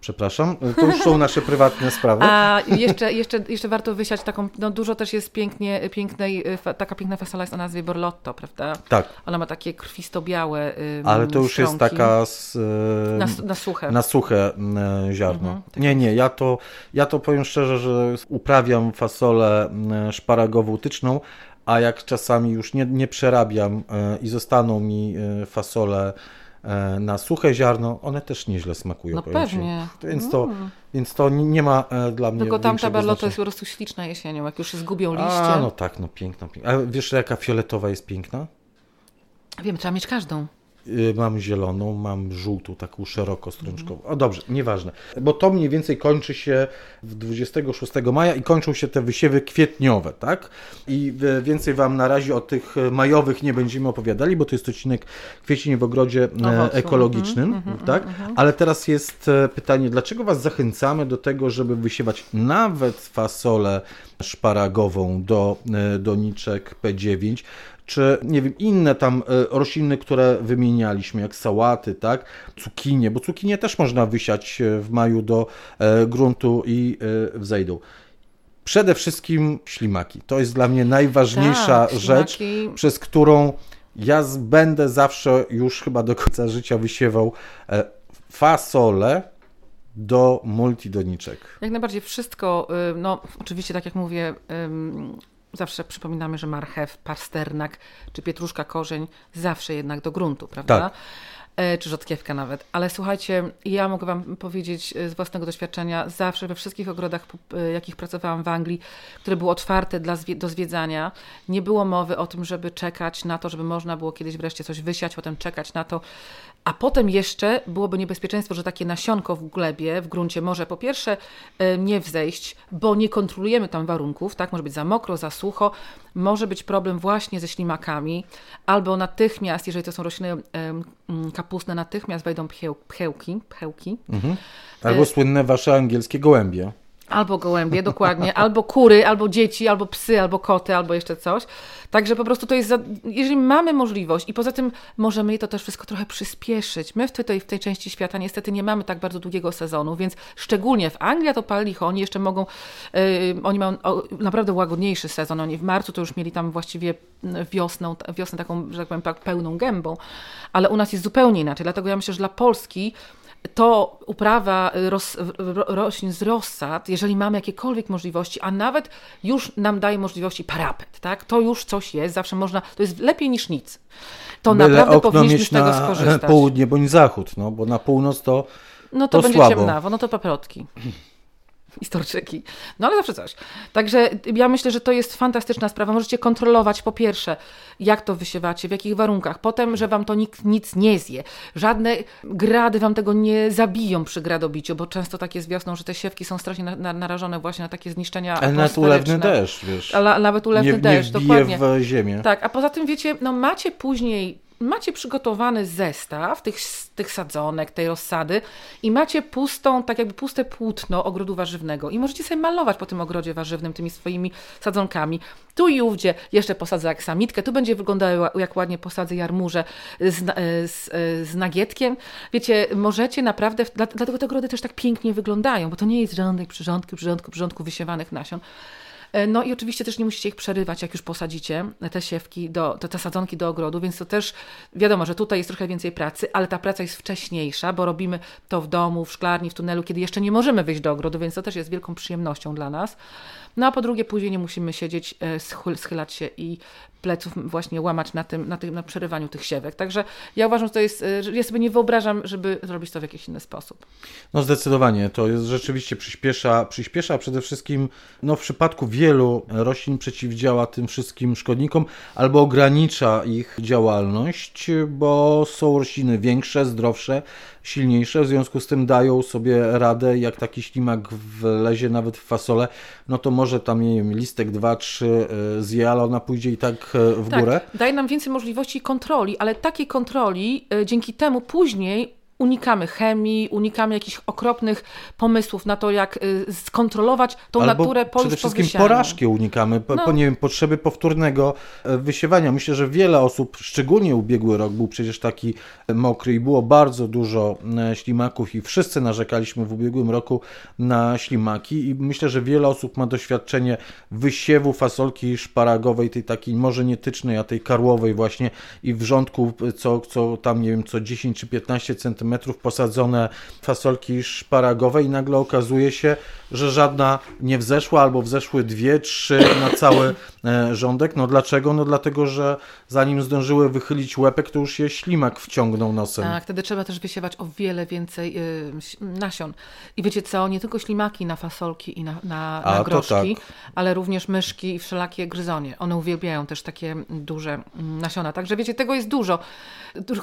Przepraszam, to już są nasze prywatne sprawy. A jeszcze, jeszcze, jeszcze warto wysiać taką, no dużo też jest pięknie, pięknej, fa, taka piękna fasola jest o nazwie Borlotto, prawda? Tak, Ona ma takie krwisto-białe ale to już jest taka z, Na, na suche. na suche e, ziarno. Mhm, tak nie, nie, ja to, ja to powiem szczerze, że uprawiam fasolę e, szparagową tyczną, a jak czasami już nie, nie przerabiam e, i zostaną mi e, fasole e, na suche ziarno, one też nieźle smakują. No pewnie. Więc to, Mm. więc to nie ma e, dla mnie Tylko tamta znaczenia. jest po prostu śliczna jesienią, jak już zgubią liście. A, no tak, no piękna, piękna. A wiesz, jaka fioletowa jest piękna? Wiem, trzeba mieć każdą. Y, Mam zieloną, mam żółtą, taką szeroko strączkową. O dobrze, nieważne. Bo to mniej więcej kończy się w 26 maja i kończą się te wysiewy kwietniowe, tak? I e, więcej Wam na razie o tych majowych nie będziemy opowiadali, bo to jest odcinek kwiecień w ogrodzie e, Owoców. ekologicznym, Mhm, tak? Ale teraz jest e, pytanie, dlaczego Was zachęcamy do tego, żeby wysiewać nawet fasolę szparagową do e, doniczek P9, czy nie wiem, inne tam e, rośliny, które wymienialiśmy, jak sałaty, tak, cukinie, bo cukinie też można wysiać e, w maju do e, gruntu i wzejdą. Przede wszystkim ślimaki. To jest dla mnie najważniejsza Tak, rzecz, ślimaki. przez którą ja będę zawsze już chyba do końca życia wysiewał fasolę do multidoniczek. Jak najbardziej wszystko, y, no oczywiście tak jak mówię, zawsze przypominamy, że marchew, pasternak czy pietruszka korzeń zawsze jednak do gruntu, prawda? Tak. E, Czy rzodkiewka nawet. Ale słuchajcie, ja mogę Wam powiedzieć y, z własnego doświadczenia, zawsze we wszystkich ogrodach, y, jakich pracowałam w Anglii, które były otwarte dla, do zwiedzania, nie było mowy o tym, żeby czekać na to, żeby można było kiedyś wreszcie coś wysiać, potem czekać na to, a potem jeszcze byłoby niebezpieczeństwo, że takie nasionko w glebie, w gruncie może po pierwsze e, nie wzejść, bo nie kontrolujemy tam warunków, tak? Może być za mokro, za sucho, może być problem właśnie ze ślimakami, albo natychmiast, jeżeli to są rośliny mm, kapustne, natychmiast wejdą pcheł, pchełki, pchełki, Albo słynne wasze angielskie gołębie. Albo gołębie, dokładnie, albo kury, albo dzieci, albo psy, albo koty, albo jeszcze coś. Także po prostu to jest, za... jeżeli mamy możliwość i poza tym możemy to też wszystko trochę przyspieszyć. My w tej, w tej części świata niestety nie mamy tak bardzo długiego sezonu, więc szczególnie w Anglii, to pal licho, oni jeszcze mogą, yy, oni mają o, naprawdę łagodniejszy sezon. Oni w marcu to już mieli tam właściwie wiosną, wiosnę taką, że tak powiem, pełną gębą, ale u nas jest zupełnie inaczej. Dlatego ja myślę, że dla Polski to uprawa roz, roślin z rozsad, jeżeli mamy jakiekolwiek możliwości, a nawet już nam daje możliwości parapet, tak? To już coś jest, zawsze można, to jest lepiej niż nic. To Byle naprawdę powinniśmy z tego na skorzystać. południe bądź zachód, no bo na północ to No to, to będzie słabo. ciemnawo, no to paprotki. I storczyki. No ale zawsze coś. Także ja myślę, że to jest fantastyczna sprawa. Możecie kontrolować po pierwsze, jak to wysiewacie, w jakich warunkach. Potem, że wam to nikt nic nie zje. Żadne grady wam tego nie zabiją przy gradobiciu, bo często tak jest wiosną, że te siewki są strasznie na, na, narażone właśnie na takie zniszczenia ale nawet ulewny deszcz, wiesz. Ale nawet ulewny nie, deszcz, nie dokładnie. w ziemię. Tak, a poza tym wiecie, no macie później, macie przygotowany zestaw tych, tych sadzonek, tej rozsady i macie pustą, tak jakby puste płótno ogrodu warzywnego i możecie sobie malować po tym ogrodzie warzywnym tymi swoimi sadzonkami. Tu i ówdzie jeszcze posadzę aksamitkę, tu będzie wyglądało jak ładnie posadzę jarmużę z, na- z, z nagietkiem. Wiecie, możecie naprawdę, dla- dlatego te ogrody też tak pięknie wyglądają, bo to nie jest rządek, przyrządki, przyrządku, przyrządku wysiewanych nasion. E, No i oczywiście też nie musicie ich przerywać, jak już posadzicie te siewki, do, te, te sadzonki do ogrodu, więc to też wiadomo, że tutaj jest trochę więcej pracy, ale ta praca jest wcześniejsza, bo robimy to w domu, w szklarni, w tunelu, kiedy jeszcze nie możemy wyjść do ogrodu, więc to też jest wielką przyjemnością dla nas. No a po drugie, później nie musimy siedzieć, e, schyl, schylać się i pleców właśnie łamać na tym, na tym, na przerywaniu tych siewek. Także ja uważam, że to jest, e, że ja sobie nie wyobrażam, żeby zrobić to w jakiś inny sposób. No zdecydowanie, to jest rzeczywiście przyspiesza, przyspiesza przede wszystkim no, w przypadku wielu roślin przeciwdziała tym wszystkim szkodnikom albo ogranicza ich działalność, bo są rośliny większe, zdrowsze, silniejsze, w związku z tym dają sobie radę, jak taki ślimak wlezie nawet w fasolę, no to może tam, nie wiem, listek 2-3 zje, ale ona pójdzie i tak e, w Tak, górę. daje nam więcej możliwości kontroli, ale takiej kontroli e, dzięki temu później unikamy chemii, unikamy jakichś okropnych pomysłów na to, jak e, skontrolować tą Albo naturę po przede po wszystkim wysianiu. porażki unikamy, po, No. po, nie wiem, potrzeby powtórnego e, wysiewania. Myślę, że wiele osób, szczególnie ubiegły rok, był przecież taki mokry i było bardzo dużo e, ślimaków i wszyscy narzekaliśmy w ubiegłym roku na ślimaki i myślę, że wiele osób ma doświadczenie wysiewu fasolki szparagowej, tej takiej może nie tycznej, a tej karłowej właśnie i wrzątku, co, co tam, nie wiem, co 10 czy 15 centymetrów posadzone fasolki szparagowe i nagle okazuje się, że żadna nie wzeszła albo wzeszły dwie, trzy na cały e, rządek. No dlaczego? No dlatego, że zanim zdążyły wychylić łepek, to już je ślimak wciągnął nosem. Tak, wtedy trzeba też wysiewać o wiele więcej y, ś- nasion. I wiecie co, nie tylko ślimaki na fasolki i na, na, A, na groszki, tak. ale również myszki i wszelakie gryzonie. One uwielbiają też takie duże mm, nasiona. Także wiecie, tego jest dużo.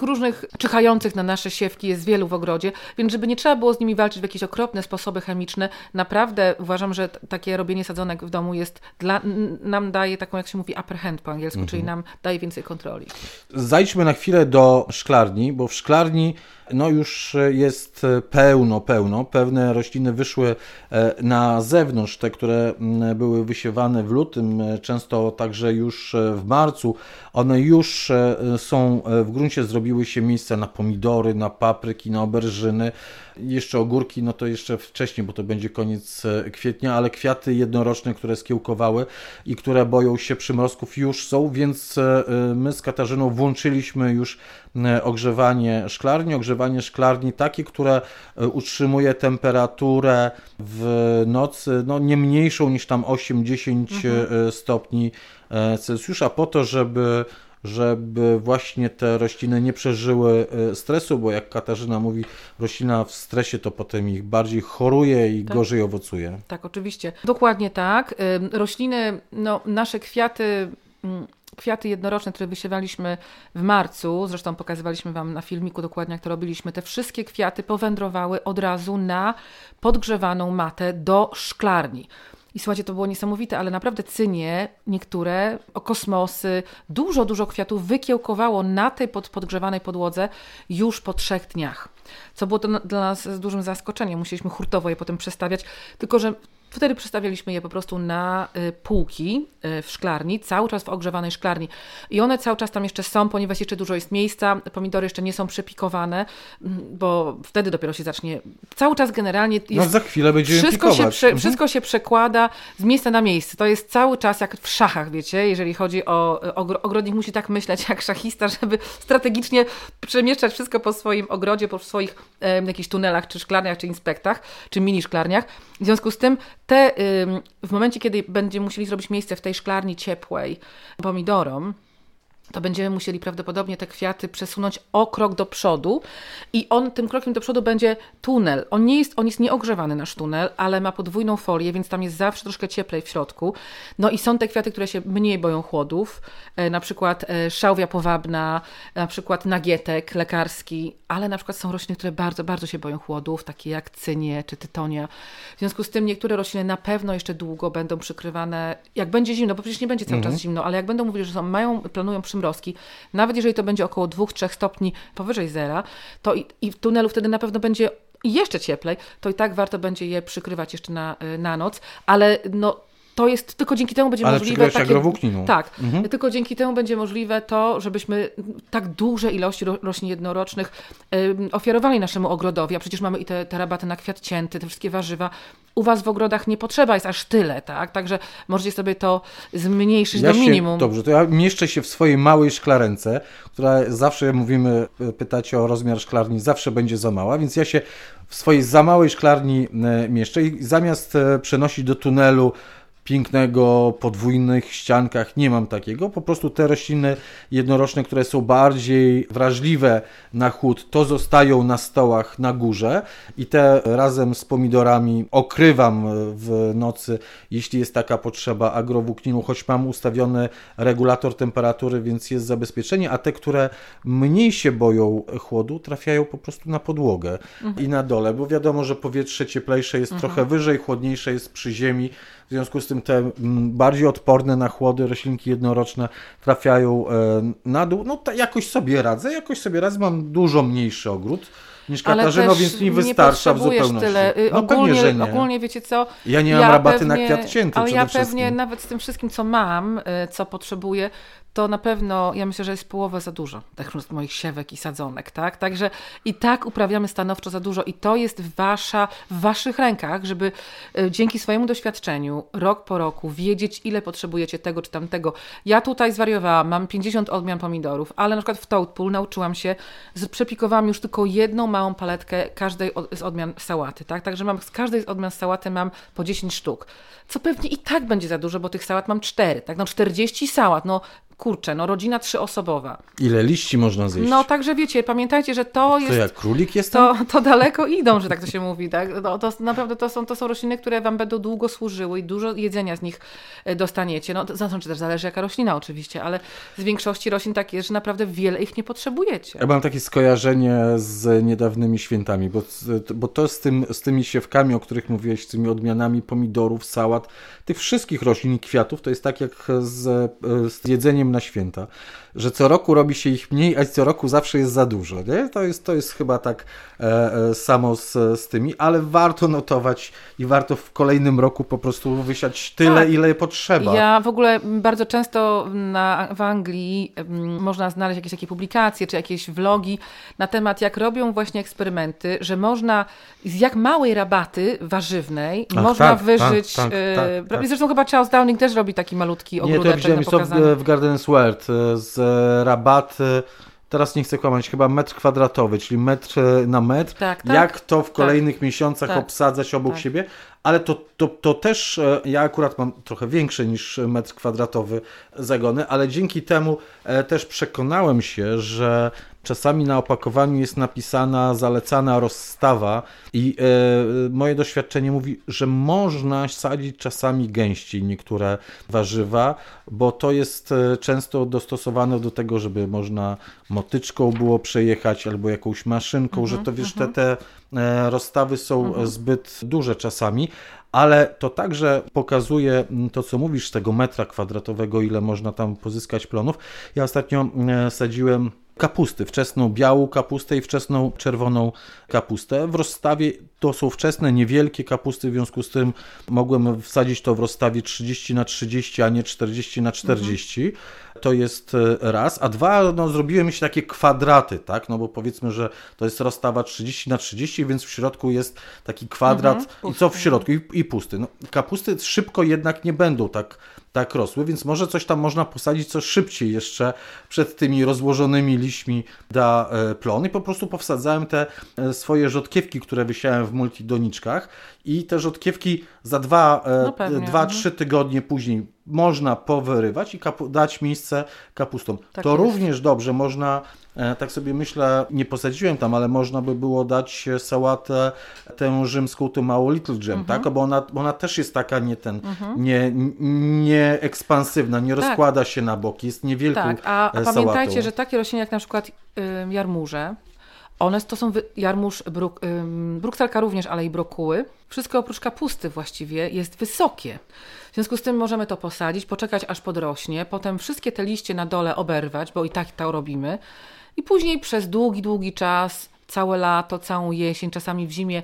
Różnych czyhających na nasze siewki jest wielu w ogrodzie, więc żeby nie trzeba było z nimi walczyć w jakieś okropne sposoby chemiczne, naprawdę uważam, że takie robienie sadzonek w domu jest dla, nam daje taką, jak się mówi, upper hand po angielsku, czyli Mhm. nam daje więcej kontroli. Zajdźmy na chwilę do szklarni, bo w szklarni no już jest pełno, pełno. Pewne rośliny wyszły e, na zewnątrz, te, które były wysiewane w lutym, e, często także już e, w marcu. One już są w gruncie, zrobiły się miejsce na pomidory, na papryki, na oberżyny. Jeszcze ogórki, no to jeszcze wcześniej, bo to będzie koniec e, kwietnia, ale kwiaty jednoroczne, które skiełkowały i które boją się przymrozków już są, więc e, e, my z Katarzyną włączyliśmy już ogrzewanie szklarni. Ogrzewanie szklarni takie, które utrzymuje temperaturę w nocy no, nie mniejszą niż tam 8-10 e, stopni Celsjusza, po to, żeby żeby właśnie te rośliny nie przeżyły e, stresu, bo jak Katarzyna mówi, roślina w stresie to potem ich bardziej choruje i Tak. gorzej owocuje. Tak, oczywiście. Dokładnie tak. Ym, Rośliny, no, nasze kwiaty, mm, kwiaty jednoroczne, które wysiewaliśmy w marcu, zresztą pokazywaliśmy Wam na filmiku dokładnie, jak to robiliśmy, te wszystkie kwiaty powędrowały od razu na podgrzewaną matę do szklarni. I słuchajcie, to było niesamowite, ale naprawdę cynie, niektóre, o kosmosy, dużo, dużo kwiatów wykiełkowało na tej pod, podgrzewanej podłodze już po trzech dniach. Co było to dla nas z dużym zaskoczeniem. Musieliśmy hurtowo je potem przestawiać. Tylko, że Wtedy przestawialiśmy je po prostu na y, półki y, w szklarni, cały czas w ogrzewanej szklarni. I one cały czas tam jeszcze są, ponieważ jeszcze dużo jest miejsca. Pomidory jeszcze nie są przepikowane, mm, bo wtedy dopiero się zacznie. Cały czas generalnie. Jest, no za chwilę będziemy wszystko pikować. się, prze, Mhm. wszystko się przekłada z miejsca na miejsce. To jest cały czas jak w szachach, wiecie, jeżeli chodzi o ogro- ogrodnik musi tak myśleć jak szachista, [LAUGHS] żeby strategicznie przemieszczać wszystko po swoim ogrodzie, po swoich e, jakichś tunelach, czy szklarniach, czy inspektach, czy mini szklarniach. W związku z tym te, w momencie, kiedy będziemy musieli zrobić miejsce w tej szklarni ciepłej pomidorom, to będziemy musieli prawdopodobnie te kwiaty przesunąć o krok do przodu i on tym krokiem do przodu będzie tunel. On nie jest, on jest nieogrzewany nasz tunel, ale ma podwójną folię, więc tam jest zawsze troszkę cieplej w środku. No i są te kwiaty, które się mniej boją chłodów, e, na przykład e, szałwia powabna, na przykład nagietek lekarski, ale na przykład są rośliny, które bardzo, bardzo się boją chłodów, takie jak cynie czy tytonia. W związku z tym niektóre rośliny na pewno jeszcze długo będą przykrywane, jak będzie zimno, bo przecież nie będzie cały czas zimno, ale jak będą mówili, że są, mają, planują przymrozki, nawet jeżeli to będzie około 2-3 stopni powyżej zera, to i, i w tunelu wtedy na pewno będzie jeszcze cieplej, to i tak warto będzie je przykrywać jeszcze na, y, na noc, ale no to jest tylko dzięki temu będzie Ale możliwe takie. Tak, tylko dzięki temu będzie możliwe to, żebyśmy tak duże ilości ro- roślin jednorocznych ym, ofiarowali naszemu ogrodowi, a przecież mamy i te, te rabaty na kwiat cięty, te wszystkie warzywa. U Was w ogrodach nie potrzeba jest aż tyle, tak? Także możecie sobie to zmniejszyć do się, minimum. Dobrze, to ja mieszczę się w swojej małej szklarence, która zawsze mówimy, e, pytacie o rozmiar szklarni, zawsze będzie za mała, więc ja się w swojej za małej szklarni e, mieszczę i zamiast e, przenosić do tunelu pięknego, podwójnych ściankach, nie mam takiego. Po prostu te rośliny jednoroczne, które są bardziej wrażliwe na chłód, to zostają na stołach na górze. I te razem z pomidorami okrywam w nocy, jeśli jest taka potrzeba agrowłókniną, choć mam ustawiony regulator temperatury, więc jest zabezpieczenie, a te, które mniej się boją chłodu, trafiają po prostu na podłogę i na dole, bo wiadomo, że powietrze cieplejsze jest trochę wyżej, chłodniejsze jest przy ziemi, w związku z tym te mm, bardziej odporne na chłody roślinki jednoroczne trafiają e, na dół. No to jakoś sobie radzę, jakoś sobie radzę. Mam dużo mniejszy ogród niż Katarzyno, więc mi wystarcza w zupełności. Tyle. Y, No ogólnie, pewnie, że nie. ogólnie wiecie co? Ja nie mam rabaty na kwiat cięty Ale ja wszystkim. pewnie nawet z tym wszystkim, co mam, y, co potrzebuję, to na pewno, ja myślę, że jest połowę za dużo tych moich siewek i sadzonek, tak? Także i tak uprawiamy stanowczo za dużo i to jest wasza, w waszych rękach, żeby y, dzięki swojemu doświadczeniu rok po roku wiedzieć, ile potrzebujecie tego czy tamtego. Ja tutaj zwariowałam, mam 50 odmian pomidorów, ale na przykład w Toadpool nauczyłam się, przepikowałam już tylko jedną małą paletkę każdej z odmian sałaty, tak? Także mam z każdej z odmian sałaty mam po 10 sztuk. Co pewnie i tak będzie za dużo, bo tych sałat mam 4, tak? No 40 sałat, no kurczę, no rodzina trzyosobowa. Ile liści można zjeść? No także wiecie, pamiętajcie, że to to jest jak królik jestem? to, to daleko idą, że tak to się mówi. Tak? No, to naprawdę to są, to są rośliny, które wam będą długo służyły i dużo jedzenia z nich e, dostaniecie. No, to znaczy też zależy jaka roślina oczywiście, ale z większości roślin tak jest, że naprawdę wiele ich nie potrzebujecie. Ja mam takie skojarzenie z niedawnymi świętami, bo, bo to z, tym, z tymi siewkami, o których mówiłeś, z tymi odmianami pomidorów, sałat, tych wszystkich roślin i kwiatów, to jest tak jak z, z jedzeniem na święta, że co roku robi się ich mniej, a co roku zawsze jest za dużo. Nie? To, jest, to jest chyba tak e, e, samo z, z tymi, ale warto notować i warto w kolejnym roku po prostu wysiać tyle, Tak. ile potrzeba. Ja w ogóle bardzo często na, w Anglii mm, można znaleźć jakieś takie publikacje czy jakieś vlogi na temat, jak robią właśnie eksperymenty, że można z jak małej rabaty warzywnej Ach, można tak, wyżyć. tak, tak, e, tak, tak. Zresztą chyba Charles Downing też robi taki malutki Nie, to ja widziałem na pokazanie. w, Garden's World e, z rabaty, teraz nie chcę kłamać, chyba metr kwadratowy, czyli metr e, na metr, Tak, tak. jak to w kolejnych miesiącach tak, obsadzać obok tak. siebie, ale to, to, to też, e, ja akurat mam trochę większe niż metr kwadratowy zagony, ale dzięki temu też przekonałem się, że czasami na opakowaniu jest napisana zalecana rozstawa i e, moje doświadczenie mówi, że można sadzić czasami gęściej niektóre warzywa, bo to jest e, często dostosowane do tego, żeby można motyczką było przejechać albo jakąś maszynką, że to wiesz, te, te e, rozstawy są e, zbyt duże czasami. Ale to także pokazuje to, co mówisz, z tego metra kwadratowego, ile można tam pozyskać plonów. Ja ostatnio sadziłem kapusty, wczesną białą kapustę i wczesną czerwoną kapustę. W rozstawie to są wczesne, niewielkie kapusty, w związku z tym mogłem wsadzić to w rozstawie 30 na 30, a nie 40 na 40. Mhm. To jest e, raz, a dwa, no zrobiłem się takie kwadraty, tak, no bo powiedzmy, że to jest rozstawa 30 na 30, więc w środku jest taki kwadrat mhm, i co w środku i, i pusty. No, kapusty szybko jednak nie będą tak tak rosły, więc może coś tam można posadzić co szybciej jeszcze przed tymi rozłożonymi liśćmi da e, plon. I po prostu powsadzałem te e, swoje rzodkiewki, które wysiałem w multidoniczkach i te rzodkiewki za dwa, e, no dwa mhm. trzy tygodnie później można powyrywać i dać miejsce kapustom. Tak to jest. również dobrze można E, tak sobie myślę, nie posadziłem tam, ale można by było dać sałatę tę rzymską, tę małą Little Gem, mhm. tak? Bo ona, ona też jest taka nie ten, mhm. nie, nie ekspansywna, nie tak. rozkłada się na boki, jest niewielką Tak, a, a pamiętajcie, że takie rośliny jak na przykład y, jarmuże, one to są jarmuż, bruk, ym, brukselka również, ale i brokuły. Wszystko oprócz kapusty właściwie jest wysokie. W związku z tym możemy to posadzić, poczekać aż podrośnie, potem wszystkie te liście na dole oberwać, bo i tak to robimy i później przez długi, długi czas, całe lato, całą jesień, czasami w zimie,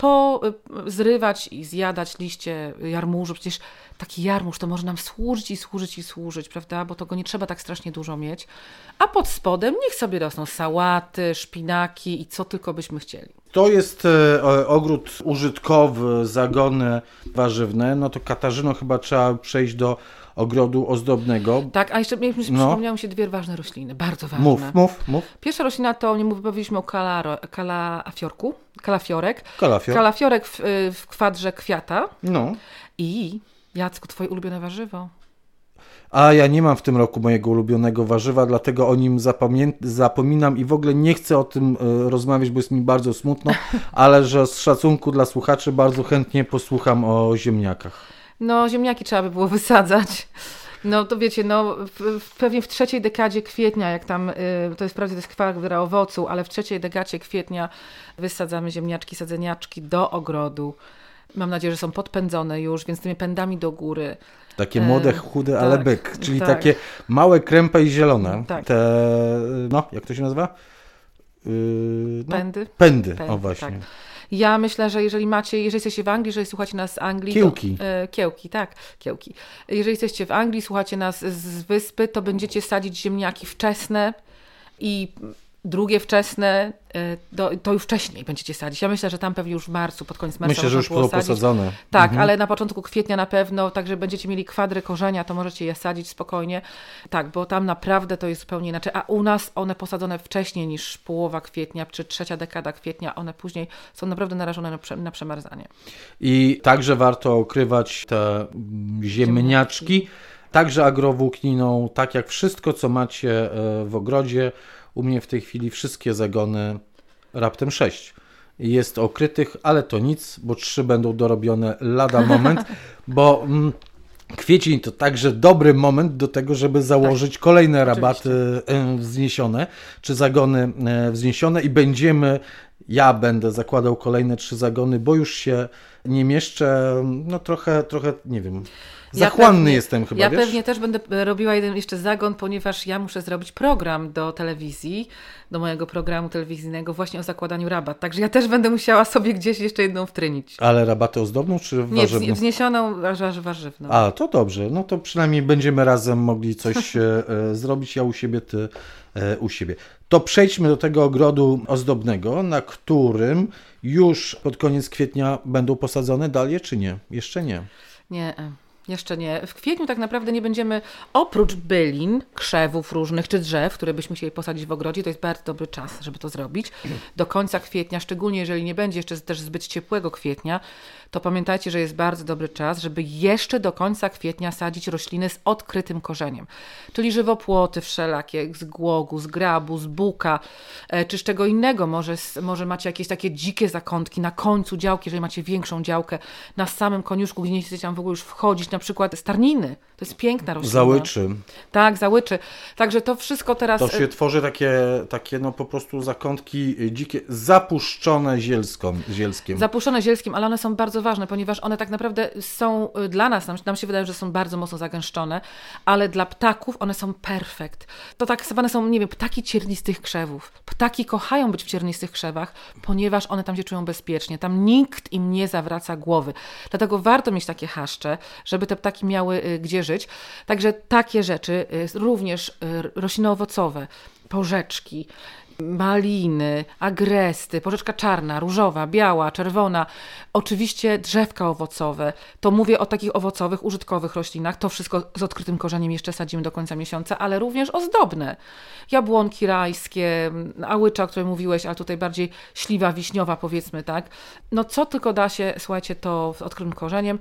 po y, zrywać i zjadać liście jarmużu. Przecież taki jarmuż to może nam służyć i służyć i służyć, prawda? Bo to go nie trzeba tak strasznie dużo mieć. A pod spodem niech sobie rosną sałaty, szpinaki i co tylko byśmy chcieli. To jest e, ogród użytkowy, zagony warzywne. No to Katarzyno chyba trzeba przejść do ogrodu ozdobnego. Tak, a jeszcze mi no. przypomniały się dwie ważne rośliny, bardzo ważne. Mów, mów, mów. Pierwsza roślina to, nie mówiliśmy o kalaro, kalafiorku, kalafiorek. Kalafior. Kalafiorek w, w kwadrze kwiata. No. I Jacku, twoje ulubione warzywo? A ja nie mam w tym roku mojego ulubionego warzywa, dlatego o nim zapominam i w ogóle nie chcę o tym e, rozmawiać, bo jest mi bardzo smutno, [LAUGHS] ale że z szacunku dla słuchaczy bardzo chętnie posłucham o ziemniakach. No, ziemniaki trzeba by było wysadzać. No to wiecie, no w, pewnie w trzeciej dekadzie kwietnia, jak tam, y, to jest prawda, to jest kwadra owocu, ale w trzeciej dekadzie kwietnia wysadzamy ziemniaczki, sadzeniaczki do ogrodu. Mam nadzieję, że są podpędzone już, więc tymi pędami do góry. Takie młode, chude, tak, ale byk, czyli tak. takie małe, krępe i zielone. Tak. Te, no, jak to się nazywa? Yy, no, pędy. Pędy, pędy o właśnie. Tak. Ja myślę, że jeżeli macie, jeżeli jesteście w Anglii, jeżeli słuchacie nas z Anglii. Kiełki. To, e, kiełki, tak, kiełki. Jeżeli jesteście w Anglii, słuchacie nas z wyspy, to będziecie sadzić ziemniaki wczesne i drugie wczesne, do, to już wcześniej będziecie sadzić. Ja myślę, że tam pewnie już w marcu, pod koniec marca Myślę, że już było posadzone. Tak, mhm. ale na początku kwietnia na pewno, także będziecie mieli kwadry korzenia, to możecie je sadzić spokojnie. Tak, bo tam naprawdę to jest zupełnie inaczej. A u nas one posadzone wcześniej niż połowa kwietnia, czy trzecia dekada kwietnia, one później są naprawdę narażone na, prze, na przemarzanie. I także warto okrywać te ziemniaczki, także agrowłókniną, tak jak wszystko, co macie e, w ogrodzie, u mnie w tej chwili wszystkie zagony raptem 6 jest okrytych, ale to nic, bo trzy będą dorobione lada [LAUGHS] moment, bo mm, kwiecień to także dobry moment do tego, żeby założyć tak, kolejne rabaty oczywiście. E, wzniesione, czy zagony e, wzniesione i będziemy, ja będę zakładał kolejne trzy zagony, bo już się nie mieszczę, no trochę, trochę, nie wiem, Zachłanny ja pewnie, jestem chyba, Ja wiesz? pewnie też będę robiła jeden jeszcze zagon, ponieważ ja muszę zrobić program do telewizji, do mojego programu telewizyjnego właśnie o zakładaniu rabat. Także ja też będę musiała sobie gdzieś jeszcze jedną wtrynić. Ale rabatę ozdobną czy warzywną? Nie, wzniesioną warzywną. A, to dobrze. No to przynajmniej będziemy razem mogli coś [LAUGHS] e, e, zrobić. Ja u siebie, ty e, u siebie. To przejdźmy do tego ogrodu ozdobnego, na którym już pod koniec kwietnia będą posadzone dalie, czy nie? Jeszcze nie. Nie. Jeszcze nie. W kwietniu tak naprawdę nie będziemy, oprócz bylin, krzewów różnych czy drzew, które byśmy chcieli posadzić w ogrodzie, to jest bardzo dobry czas, żeby to zrobić. Do końca kwietnia, szczególnie jeżeli nie będzie jeszcze też zbyt ciepłego kwietnia, to pamiętajcie, że jest bardzo dobry czas, żeby jeszcze do końca kwietnia sadzić rośliny z odkrytym korzeniem. Czyli żywopłoty wszelakie, z głogu, z grabu, z buka, e, czy z czego innego. Może, może macie jakieś takie dzikie zakątki na końcu działki, jeżeli macie większą działkę, na samym koniuszku, gdzie nie chcecie tam w ogóle już wchodzić, na przykład starniny. To jest piękna roślina. Załyczy. Tak, załyczy. Także to wszystko teraz... To się tworzy takie, takie no po prostu zakątki dzikie, zapuszczone zielską, zielskiem. Zapuszczone zielskim, ale one są bardzo bardzo ważne, ponieważ one tak naprawdę są y, dla nas, nam, nam się wydaje, że są bardzo mocno zagęszczone, ale dla ptaków one są perfekt. To tak zwane są, nie wiem, ptaki ciernistych krzewów. Ptaki kochają być w ciernistych krzewach, ponieważ one tam się czują bezpiecznie. Tam nikt im nie zawraca głowy. Dlatego warto mieć takie haszcze, żeby te ptaki miały y, gdzie żyć. Także takie rzeczy, y, również rośliny owocowe, porzeczki, maliny, agresty, porzeczka czarna, różowa, biała, czerwona, oczywiście drzewka owocowe. To mówię o takich owocowych, użytkowych roślinach. To wszystko z odkrytym korzeniem jeszcze sadzimy do końca miesiąca, ale również ozdobne. Jabłonki rajskie, ałycza, o której mówiłeś, ale tutaj bardziej śliwa wiśniowa powiedzmy, tak. No co tylko da się, słuchajcie, to z odkrytym korzeniem,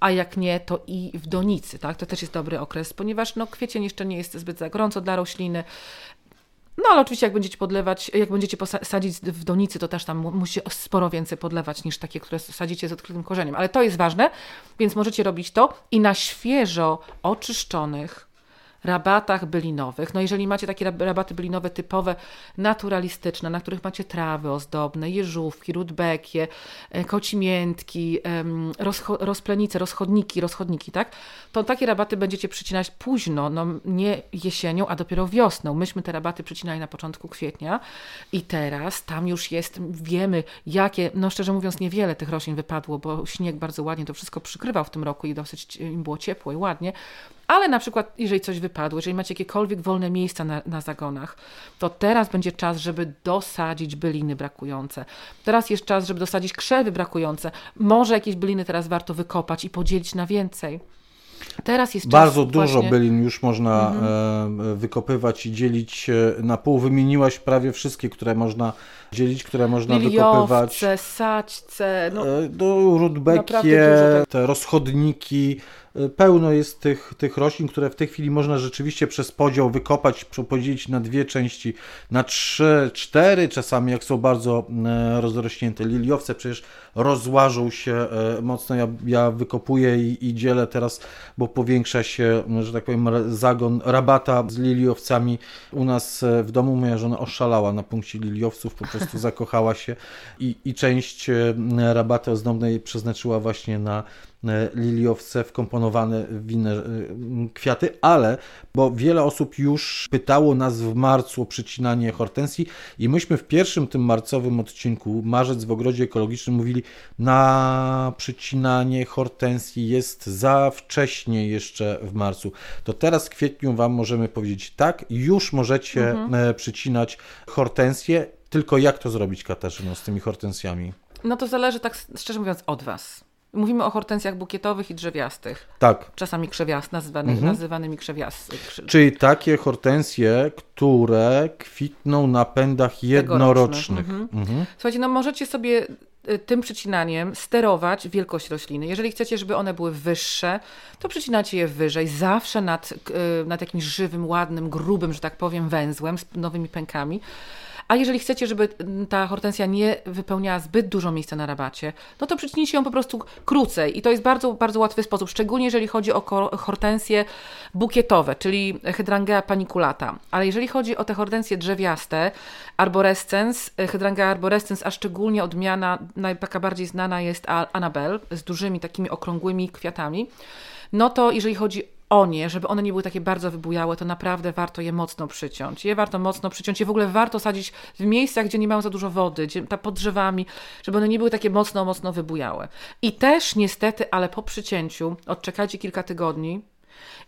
a jak nie, to i w donicy, tak? To też jest dobry okres, ponieważ no, kwiecień jeszcze nie jest zbyt za gorąco dla rośliny. No ale oczywiście jak będziecie podlewać, jak będziecie sadzić w donicy, to też tam musi sporo więcej podlewać niż takie, które sadzicie z odkrytym korzeniem. Ale to jest ważne, więc możecie robić to i na świeżo oczyszczonych, rabatach bylinowych. No jeżeli macie takie rabaty bylinowe typowe, naturalistyczne, na których macie trawy ozdobne, jeżówki, rudbekie, e, kocimiętki, rozplenice, rozchodniki, rozchodniki, tak? To takie rabaty będziecie przycinać późno, no nie jesienią, a dopiero wiosną. Myśmy te rabaty przycinali na początku kwietnia i teraz tam już jest, wiemy jakie, no szczerze mówiąc niewiele tych roślin wypadło, bo śnieg bardzo ładnie to wszystko przykrywał w tym roku i dosyć im było ciepło i ładnie, ale na przykład, jeżeli coś wypadło, jeżeli macie jakiekolwiek wolne miejsca na, na zagonach, to teraz będzie czas, żeby dosadzić byliny brakujące. Teraz jest czas, żeby dosadzić krzewy brakujące. Może jakieś byliny teraz warto wykopać i podzielić na więcej. Teraz jest Bardzo dużo właśnie... bylin już można mhm. E, wykopywać i dzielić na pół. Wymieniłaś prawie wszystkie, które można dzielić, które można Liliowce, wykopywać. saćce, no, no rudbekie, te rozchodniki, Y, pełno jest tych, tych roślin, które w tej chwili można rzeczywiście przez podział wykopać, podzielić na dwie części, na trzy, cztery czasami, jak są bardzo e, rozrośnięte. Liliowce przecież rozłażą się e, mocno. Ja, ja wykopuję i, i dzielę teraz, bo powiększa się, że tak powiem, zagon rabata z liliowcami. U nas e, w domu moja żona oszalała na punkcie liliowców, po prostu zakochała się i, i część rabaty ozdobnej przeznaczyła właśnie na E, liliowce wkomponowane w inne e, kwiaty, ale bo wiele osób już pytało nas w marcu o przycinanie hortensji i myśmy w pierwszym tym marcowym odcinku, marzec w ogrodzie ekologicznym, mówili na przycinanie hortensji jest za wcześnie jeszcze w marcu. To teraz w kwietniu Wam możemy powiedzieć tak, już możecie mhm. E, przycinać hortensję, tylko jak to zrobić Katarzyno z tymi hortensjami? No to zależy tak szczerze mówiąc od Was. Mówimy o hortensjach bukietowych i drzewiastych. Tak. Czasami krzewiast, nazywany, mhm. nazywanymi krzewiastych. Czyli takie hortensje, które kwitną na pędach jednorocznych. Mhm. Mhm. Słuchajcie, no możecie sobie y, tym przycinaniem sterować wielkość rośliny. Jeżeli chcecie, żeby one były wyższe, to przycinacie je wyżej, zawsze nad, nad jakimś żywym, ładnym, grubym, że tak powiem, węzłem z nowymi pękami. A jeżeli chcecie, żeby ta hortensja nie wypełniała zbyt dużo miejsca na rabacie, no to przycinijcie ją po prostu krócej. I to jest bardzo, bardzo łatwy sposób, szczególnie jeżeli chodzi o hortensje bukietowe, czyli Hydrangea paniculata. Ale jeżeli chodzi o te hortensje drzewiaste, arborescens, Hydrangea arborescens, a szczególnie odmiana, taka bardziej znana jest Annabelle, z dużymi takimi okrągłymi kwiatami, no to jeżeli chodzi o nie, żeby one nie były takie bardzo wybujałe, to naprawdę warto je mocno przyciąć. Je warto mocno przyciąć i w ogóle warto sadzić w miejscach, gdzie nie mają za dużo wody, gdzie, ta pod drzewami, żeby one nie były takie mocno, mocno wybujałe. I też niestety, ale po przycięciu, odczekajcie kilka tygodni,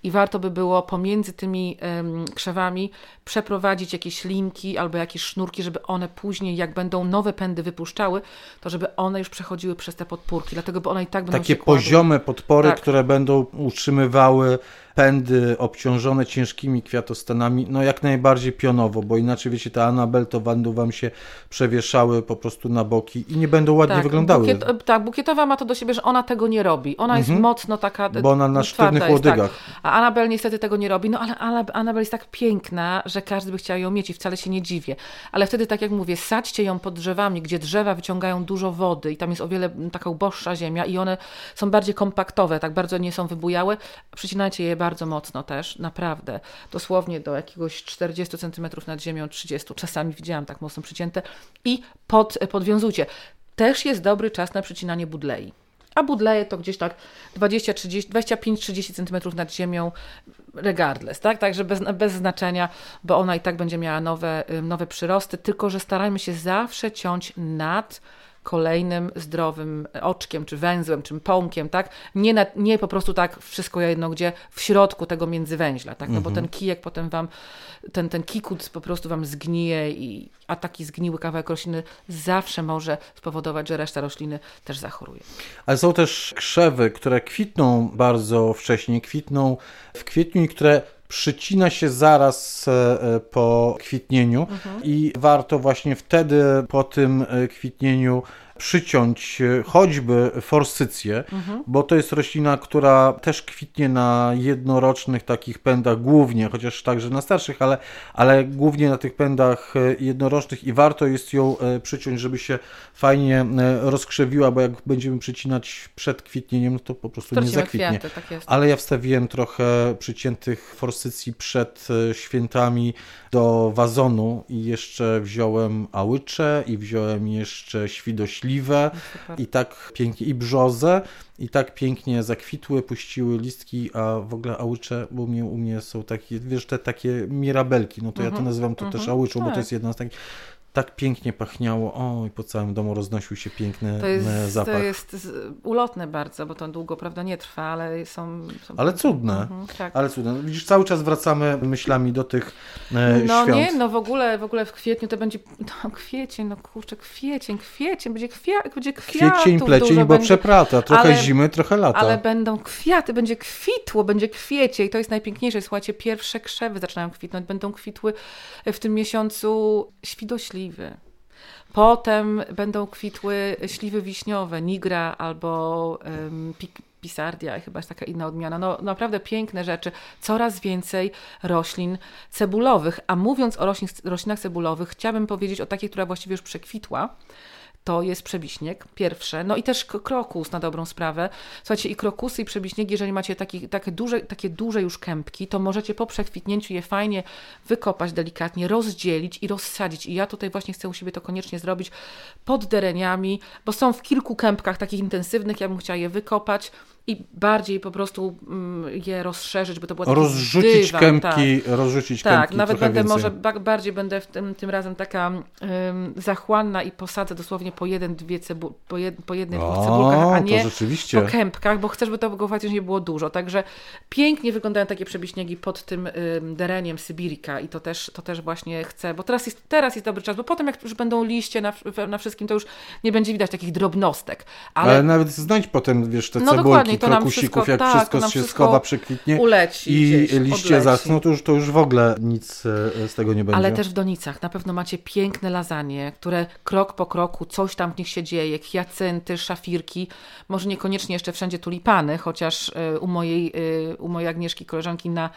i warto by było pomiędzy tymi um, krzewami przeprowadzić jakieś linki albo jakieś sznurki, żeby one później, jak będą nowe pędy wypuszczały, to żeby one już przechodziły przez te podpórki, dlatego bo one i tak będą Takie poziome podpory, tak. które będą utrzymywały pędy obciążone ciężkimi kwiatostanami, no jak najbardziej pionowo, bo inaczej wiecie, te Anabel to będą wam się przewieszały po prostu na boki i nie będą ładnie tak, wyglądały. Bukiet, tak, bukietowa ma to do siebie, że ona tego nie robi. Ona jest mhm. mocno taka... Bo ona na sztywnych tak. łodygach. Tak. A Anabel niestety tego nie robi, no ale Anabel jest tak piękna, że każdy by chciał ją mieć i wcale się nie dziwię. Ale wtedy, tak jak mówię, sadźcie ją pod drzewami, gdzie drzewa wyciągają dużo wody i tam jest o wiele taka uboższa ziemia i one są bardziej kompaktowe, tak bardzo nie są wybujałe. Przycinajcie je bardzo mocno też, naprawdę. Dosłownie do jakiegoś 40 cm nad ziemią, 30. Czasami widziałam tak mocno przycięte. I pod, podwiązujcie. Też jest dobry czas na przycinanie budlei. a budleje to gdzieś tak 25-30 cm nad ziemią regardless, tak? Także bez, bez znaczenia, bo ona i tak będzie miała nowe, nowe przyrosty, tylko że starajmy się zawsze ciąć nad kolejnym zdrowym oczkiem, czy węzłem, czy pąkiem, tak? Nie, na, nie po prostu tak wszystko jedno, gdzie w środku tego międzywęźla, tak? No bo ten kijek potem wam, ten, ten kikut po prostu wam zgnije, i, a taki zgniły kawałek rośliny zawsze może spowodować, że reszta rośliny też zachoruje. Ale są też krzewy, które kwitną bardzo wcześnie, kwitną w kwietniu i które przycina się zaraz e, po kwitnieniu mhm. i warto właśnie wtedy po tym e, kwitnieniu przyciąć e, choćby forsycję, mhm. bo to jest roślina, która też kwitnie na jednorocznych takich pędach głównie, chociaż także na starszych, ale, ale głównie na tych pędach e, jednorocznych i warto jest ją e, przyciąć, żeby się fajnie rozkrzewiła, bo jak będziemy przycinać przed kwitnieniem, no to po prostu nie zakwitnie. Kwiaty, tak ale ja wstawiłem trochę przyciętych forsycji przed świętami do wazonu i jeszcze wziąłem ałycze i wziąłem jeszcze świdośliwe no, i tak pięknie, i brzozę, i tak pięknie zakwitły, puściły listki, a w ogóle ałycze, bo u mnie, u mnie są takie, wiesz, te takie mirabelki, no to ja to mhm. nazywam to też mhm. ałyczą, bo to tak. jest jedna z takich tak pięknie pachniało, o i po całym domu roznosił się piękny to jest, zapach. To jest ulotne bardzo, bo to długo, prawda, nie trwa, ale są... są ale cudne, mhm, tak. ale cudne. Widzisz, cały czas wracamy myślami do tych e, No świąt. nie, no w ogóle, w ogóle w kwietniu to będzie, no kwiecień, no kurczę, kwiecień, kwiecień, będzie, kwia, będzie kwiatów Kwiecień, plecień, bo będzie, przeprata, trochę ale, zimy, trochę lata. Ale będą kwiaty, będzie kwitło, będzie kwiecie i to jest najpiękniejsze. Słuchajcie, pierwsze krzewy zaczynają kwitnąć, będą kwitły w tym miesiącu Potem będą kwitły śliwy wiśniowe, nigra albo um, pisardia, chyba jest taka inna odmiana. No naprawdę piękne rzeczy. Coraz więcej roślin cebulowych. A mówiąc o roślin, roślinach cebulowych, chciałabym powiedzieć o takiej, która właściwie już przekwitła to jest przebiśnieg, pierwsze. No i też krokus na dobrą sprawę. Słuchajcie, i krokusy i przebiśniegi, jeżeli macie taki, takie, duże, takie duże już kępki, to możecie po przekwitnięciu je fajnie wykopać delikatnie, rozdzielić i rozsadzić. I ja tutaj właśnie chcę u siebie to koniecznie zrobić pod dereniami, bo są w kilku kępkach takich intensywnych, ja bym chciała je wykopać, i bardziej po prostu mm, je rozszerzyć, by to było Rozrzucić dywan, kępki, tak. rozrzucić tak, kępki nawet będę więcej. może bardziej będę w tym, tym razem taka um, zachłanna i posadzę dosłownie po jeden, dwie cebu, po, jed, po jednej, dwóch cebulkach, a nie po kępkach, bo chcę, żeby to faktycznie było dużo. Także pięknie wyglądają takie przebiśniegi pod tym um, dereniem Sybirika i to też, to też właśnie chcę, bo teraz jest, teraz jest dobry czas, bo potem jak już będą liście na, na wszystkim, to już nie będzie widać takich drobnostek. Ale, ale nawet znajdź potem, wiesz, te no cebulki i to nam wszystko, jak tak, wszystko się schowa, przekwitnie uleci i liście zaschną, to już, to już w ogóle nic e, z tego nie będzie. Ale też w donicach na pewno macie piękne lasagne, które krok po kroku coś tam w nich się dzieje, hiacynty, szafirki, może niekoniecznie jeszcze wszędzie tulipany, chociaż e, u mojej, e, u mojej Agnieszki koleżanki na,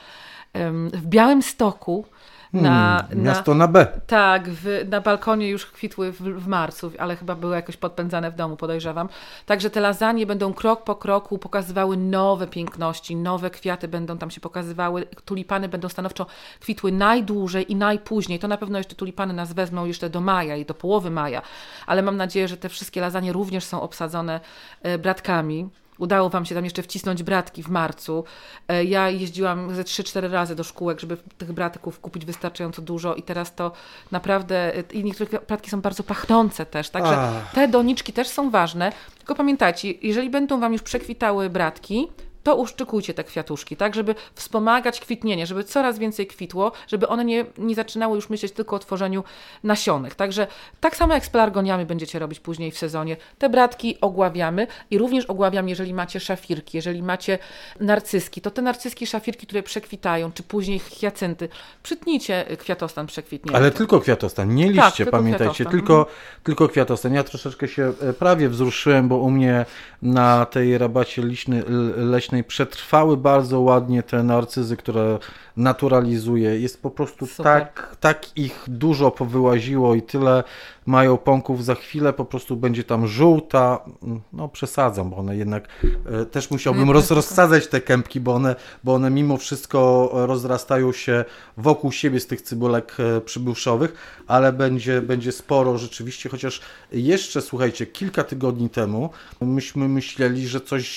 w Białym Stoku na, hmm, miasto na, na B. Tak, w, na balkonie już kwitły w, w, marcu, ale chyba były jakoś podpędzane w domu, podejrzewam. Także te lasagne będą krok po kroku pokazywały nowe piękności, nowe kwiaty będą tam się pokazywały, tulipany będą stanowczo kwitły najdłużej i najpóźniej. To na pewno jeszcze tulipany nas wezmą jeszcze do maja i do połowy maja, ale mam nadzieję, że te wszystkie lasagne również są obsadzone e, bratkami. Udało Wam się tam jeszcze wcisnąć bratki w marcu. E, ja jeździłam ze 3-4 razy do szkółek, żeby tych bratków kupić wystarczająco dużo i teraz to naprawdę, e, i niektóre bratki są bardzo pachnące też, także Ach. te doniczki też są ważne. Tylko pamiętajcie, jeżeli będą Wam już przekwitały bratki, to uszczykujcie te kwiatuszki, tak, żeby wspomagać kwitnienie, żeby coraz więcej kwitło, żeby one nie, nie zaczynały już myśleć tylko o tworzeniu nasionek. Także tak samo jak z pelargoniami będziecie robić później w sezonie. Te bratki ogławiamy i również ogławiam, jeżeli macie szafirki, jeżeli macie narcyski, to te narcyski, szafirki, które przekwitają, czy później hiacynty, przytnijcie kwiatostan przekwitnięty. Ale tylko kwiatostan, nie liście, tak, tylko pamiętajcie, kwiatostan. tylko, mhm. tylko kwiatostan. Ja troszeczkę się e, prawie wzruszyłem, bo u mnie na tej rabacie leśny, leśnej świątecznej przetrwały bardzo ładnie te narcyzy, które naturalizuje. Jest po prostu tak, tak ich dużo powyłaziło i tyle mają pąków. Za chwilę po prostu będzie tam żółta. No przesadzam, bo one jednak e, też musiałbym roz, rozsadzać te kępki, bo one, bo one mimo wszystko rozrastają się wokół siebie z tych cybulek e, przybuszowych, ale będzie, będzie sporo rzeczywiście, chociaż jeszcze słuchajcie, kilka tygodni temu myśmy myśleli, że coś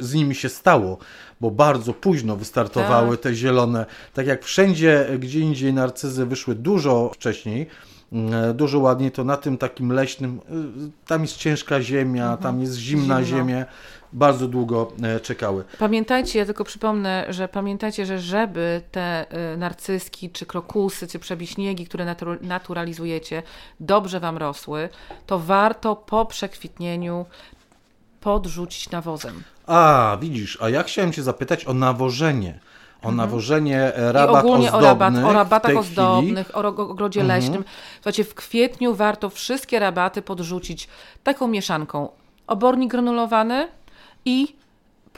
z nimi się stało bo bardzo późno wystartowały tak. te zielone. Tak jak wszędzie, gdzie indziej narcyzy wyszły dużo wcześniej, mm, dużo ładniej, to na tym takim leśnym, y, tam jest ciężka ziemia, mhm. tam jest zimna Zimno. ziemia, bardzo długo e, czekały. Pamiętajcie, ja tylko przypomnę, że pamiętajcie, że żeby te narcyzki, czy krokusy, czy przebiśniegi, które naturalizujecie, dobrze Wam rosły, to warto po przekwitnieniu podrzucić nawozem. A, widzisz, a ja chciałem Cię zapytać o nawożenie. O mhm. nawożenie rabat I ogólnie ozdobnych. O, rabat, o rabatach ozdobnych, o ogrodzie mhm. leśnym. Słuchajcie, w kwietniu warto wszystkie rabaty podrzucić taką mieszanką. Obornik granulowany i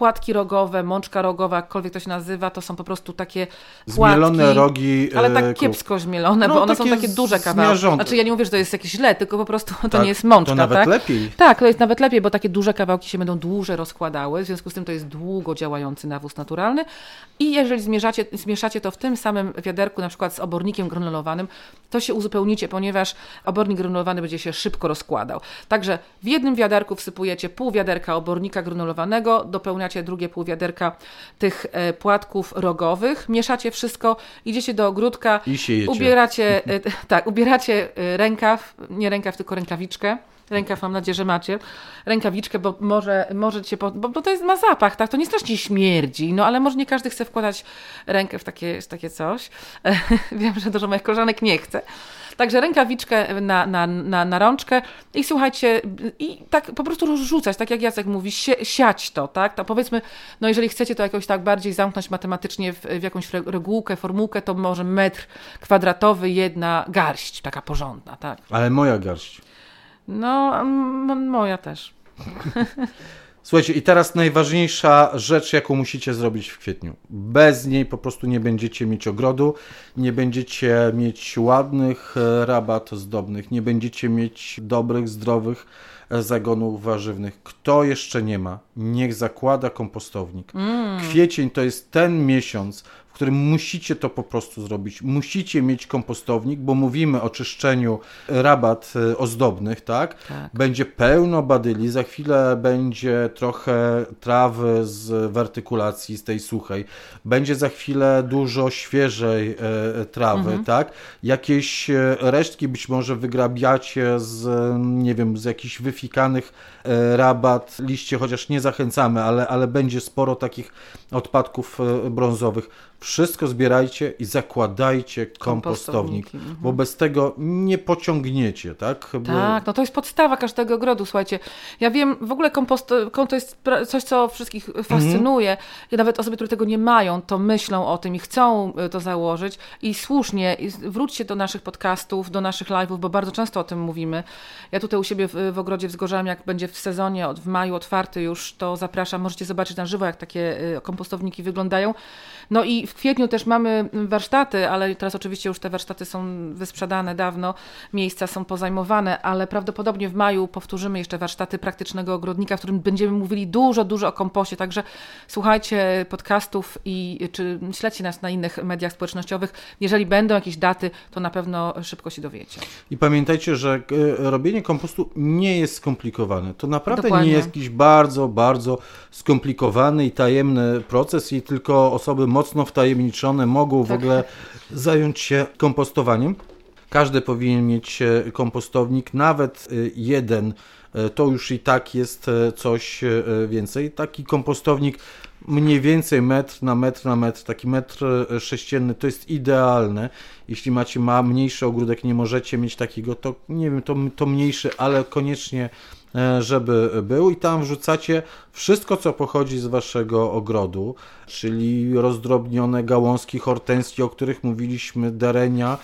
płatki rogowe, mączka rogowa, jakkolwiek to się nazywa, to są po prostu takie płatki. Zmielone rogi. Ale tak e, kiepsko zmielone, no, bo one są takie duże kawałki. Znaczy ja nie mówię, że to jest jakieś źle, tylko po prostu to tak, nie jest mączka. To nawet tak? lepiej. Tak, to jest nawet lepiej, bo takie duże kawałki się będą dłużej rozkładały, w związku z tym to jest długo działający nawóz naturalny i jeżeli zmieszacie, zmieszacie to w tym samym wiaderku, na przykład z obornikiem granulowanym, to się uzupełnicie, ponieważ obornik granulowany będzie się szybko rozkładał. Także w jednym wiaderku wsypujecie pół wiaderka obornika granulowanego, dopełniacie wyciągacie drugie pół wiaderka tych e, płatków rogowych, mieszacie wszystko, idziecie do ogródka, ubieracie, e, [LAUGHS] tak, ubieracie e, rękaw, nie rękaw, tylko rękawiczkę, rękaw mam nadzieję, że macie, rękawiczkę, bo może, możecie, po, bo, bo to jest, ma zapach, tak, to nie strasznie śmierdzi, no ale może nie każdy chce wkładać rękę w takie, w takie coś. [LAUGHS] Wiem, że dużo moich koleżanek nie chce. Także rękawiczkę na, na, na, na rączkę i słuchajcie, i tak po prostu rozrzucać, tak jak Jacek mówi, si siać to, tak? To powiedzmy, no jeżeli chcecie to jakoś tak bardziej zamknąć matematycznie w, w jakąś regułkę, formułkę, to może metr kwadratowy, jedna garść, taka porządna, tak? Ale moja garść. No, moja też. [LAUGHS] Słuchajcie, i teraz najważniejsza rzecz, jaką musicie zrobić w kwietniu. Bez niej po prostu nie będziecie mieć ogrodu, nie będziecie mieć ładnych e, rabat zdobnych, nie będziecie mieć dobrych, zdrowych e, zagonów warzywnych. Kto jeszcze nie ma, niech zakłada kompostownik. Mm. Kwiecień to jest ten miesiąc, w którym musicie to po prostu zrobić. Musicie mieć kompostownik, bo mówimy o czyszczeniu rabat e, ozdobnych, tak? tak? Będzie pełno badyli, za chwilę będzie trochę trawy z wertykulacji, z tej suchej. Będzie za chwilę dużo świeżej e, e, trawy, mhm. tak? Jakieś resztki być może wygrabiacie z, nie wiem, z jakichś wyfikanych rabat, liście, chociaż nie zachęcamy, ale, ale będzie sporo takich odpadków brązowych wszystko zbierajcie i zakładajcie kompostownik, mhm. bo bez tego nie pociągniecie, tak? Bo... Tak, no to jest podstawa każdego ogrodu, słuchajcie. Ja wiem, w ogóle kompost to jest coś, co wszystkich fascynuje mhm. i nawet osoby, które tego nie mają, to myślą o tym i chcą y, to założyć i słusznie, wróćcie do naszych podcastów, do naszych live'ów, bo bardzo często o tym mówimy. Ja tutaj u siebie w, w ogrodzie wzgorzałem, jak będzie w sezonie, od, w maju otwarty już, to zapraszam, możecie zobaczyć na żywo, jak takie y, kompostowniki wyglądają. No i w kwietniu też mamy warsztaty, ale teraz oczywiście już te warsztaty są wysprzedane dawno, miejsca są pozajmowane, ale prawdopodobnie w maju powtórzymy jeszcze warsztaty praktycznego ogrodnika, w którym będziemy mówili dużo, dużo o kompoście, także słuchajcie podcastów i czy śledźcie nas na innych mediach społecznościowych. Jeżeli będą jakieś daty, to na pewno szybko się dowiecie. I pamiętajcie, że e, robienie kompostu nie jest skomplikowane. To naprawdę Dokładnie. nie jest jakiś bardzo, bardzo skomplikowany i tajemny proces i tylko osoby mocno wtajemniczone mogą w tak. ogóle zająć się kompostowaniem. Każdy powinien mieć e, kompostownik, nawet e, jeden, e, to już i tak jest coś więcej. Taki kompostownik mniej więcej metr na metr na metr, taki metr sześcienny to jest idealne. Jeśli macie ma mniejszy ogródek, nie możecie mieć takiego, to nie wiem, to, to mniejszy, ale koniecznie żeby był i tam wrzucacie wszystko, co pochodzi z waszego ogrodu, czyli rozdrobnione gałązki hortensji, o których mówiliśmy, derenia, e,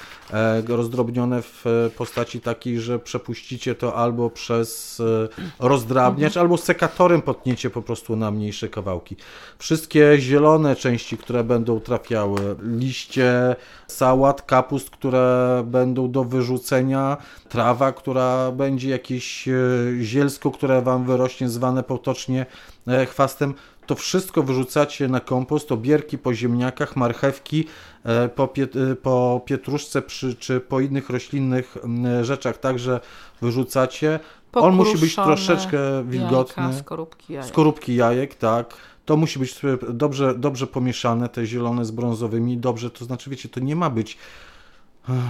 rozdrobnione w postaci takiej, że przepuścicie to albo przez e, rozdrabniacz, albo sekatorem potniecie po prostu na mniejsze kawałki. Wszystkie zielone części, które będą trafiały, liście sałat, kapust, które będą do wyrzucenia, trawa, która będzie jakieś e, zielsko, które wam wyrośnie, zwane potocznie e, chwastem, to wszystko wyrzucacie na kompost, obierki po ziemniakach, marchewki, e, po, piet, po pietruszce przy, czy po innych roślinnych rzeczach także wyrzucacie. On musi być troszeczkę wilgotny. Jajka, skorupki jajek. Skorupki jajek, tak. To musi być dobrze, dobrze pomieszane, te zielone z brązowymi, dobrze, to znaczy, wiecie, to nie ma być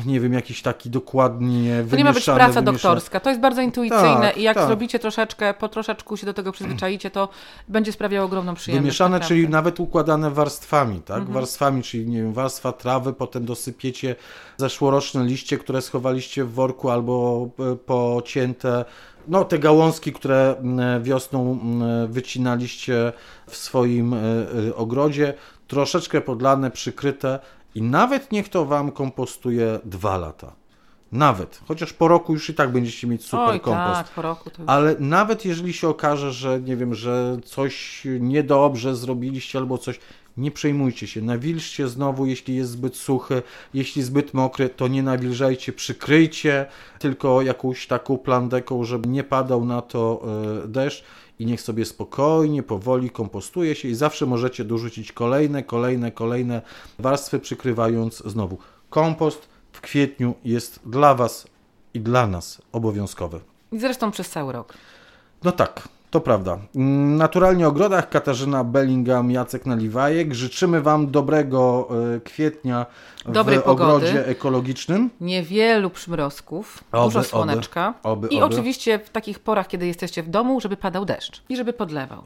nie wiem, jakiś taki dokładnie To nie ma być praca wymieszany. doktorska, to jest bardzo intuicyjne tak, i jak tak. zrobicie troszeczkę, po troszeczku się do tego przyzwyczaicie, to będzie sprawiało ogromną przyjemność. Wymieszane, czyli nawet układane warstwami, tak? Mhm. Warstwami, czyli nie wiem, warstwa trawy, potem dosypiecie zeszłoroczne liście, które schowaliście w worku albo e, pocięte no, te gałązki, które wiosną wycinaliście w swoim e, e, ogrodzie, troszeczkę podlane, przykryte i nawet niech to Wam kompostuje dwa lata. Nawet, chociaż po roku już i tak będziecie mieć super Oj, kompost. Tak, po roku to... Ale nawet jeżeli się okaże, że nie wiem, że coś niedobrze zrobiliście albo coś, nie przejmujcie się. Nawilżcie znowu, jeśli jest zbyt suchy, jeśli zbyt mokry, to nie nawilżajcie, przykryjcie tylko jakąś taką plandeką, żeby nie padał na to e, deszcz i niech sobie spokojnie, powoli kompostuje się i zawsze możecie dorzucić kolejne, kolejne, kolejne warstwy, przykrywając znowu. Kompost w kwietniu jest dla Was i dla nas obowiązkowy. I zresztą przez cały rok. No tak, to prawda. Naturalnie ogrodach Katarzyna Bellingham, Jacek Naliwajek. Życzymy Wam dobrego e, kwietnia Dobrej w pogody. ogrodzie ekologicznym. Niewielu przymrozków, Oby, dużo słoneczka oby, oby, i oczywiście w takich porach, kiedy jesteście w domu, żeby padał deszcz i żeby podlewał.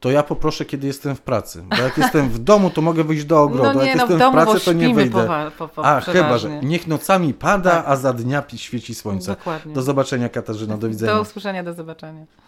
To ja poproszę, kiedy jestem w pracy. Bo jak jestem w domu, to mogę wyjść do ogrodu. No nie, jak no, jestem w domu, pracy, bo to nie wyjdę. po, po, po, A, chyba, że niech nocami pada, Tak. a za dnia świeci słońce. Dokładnie. Do zobaczenia, Katarzyna. Do widzenia. Do usłyszenia, do zobaczenia.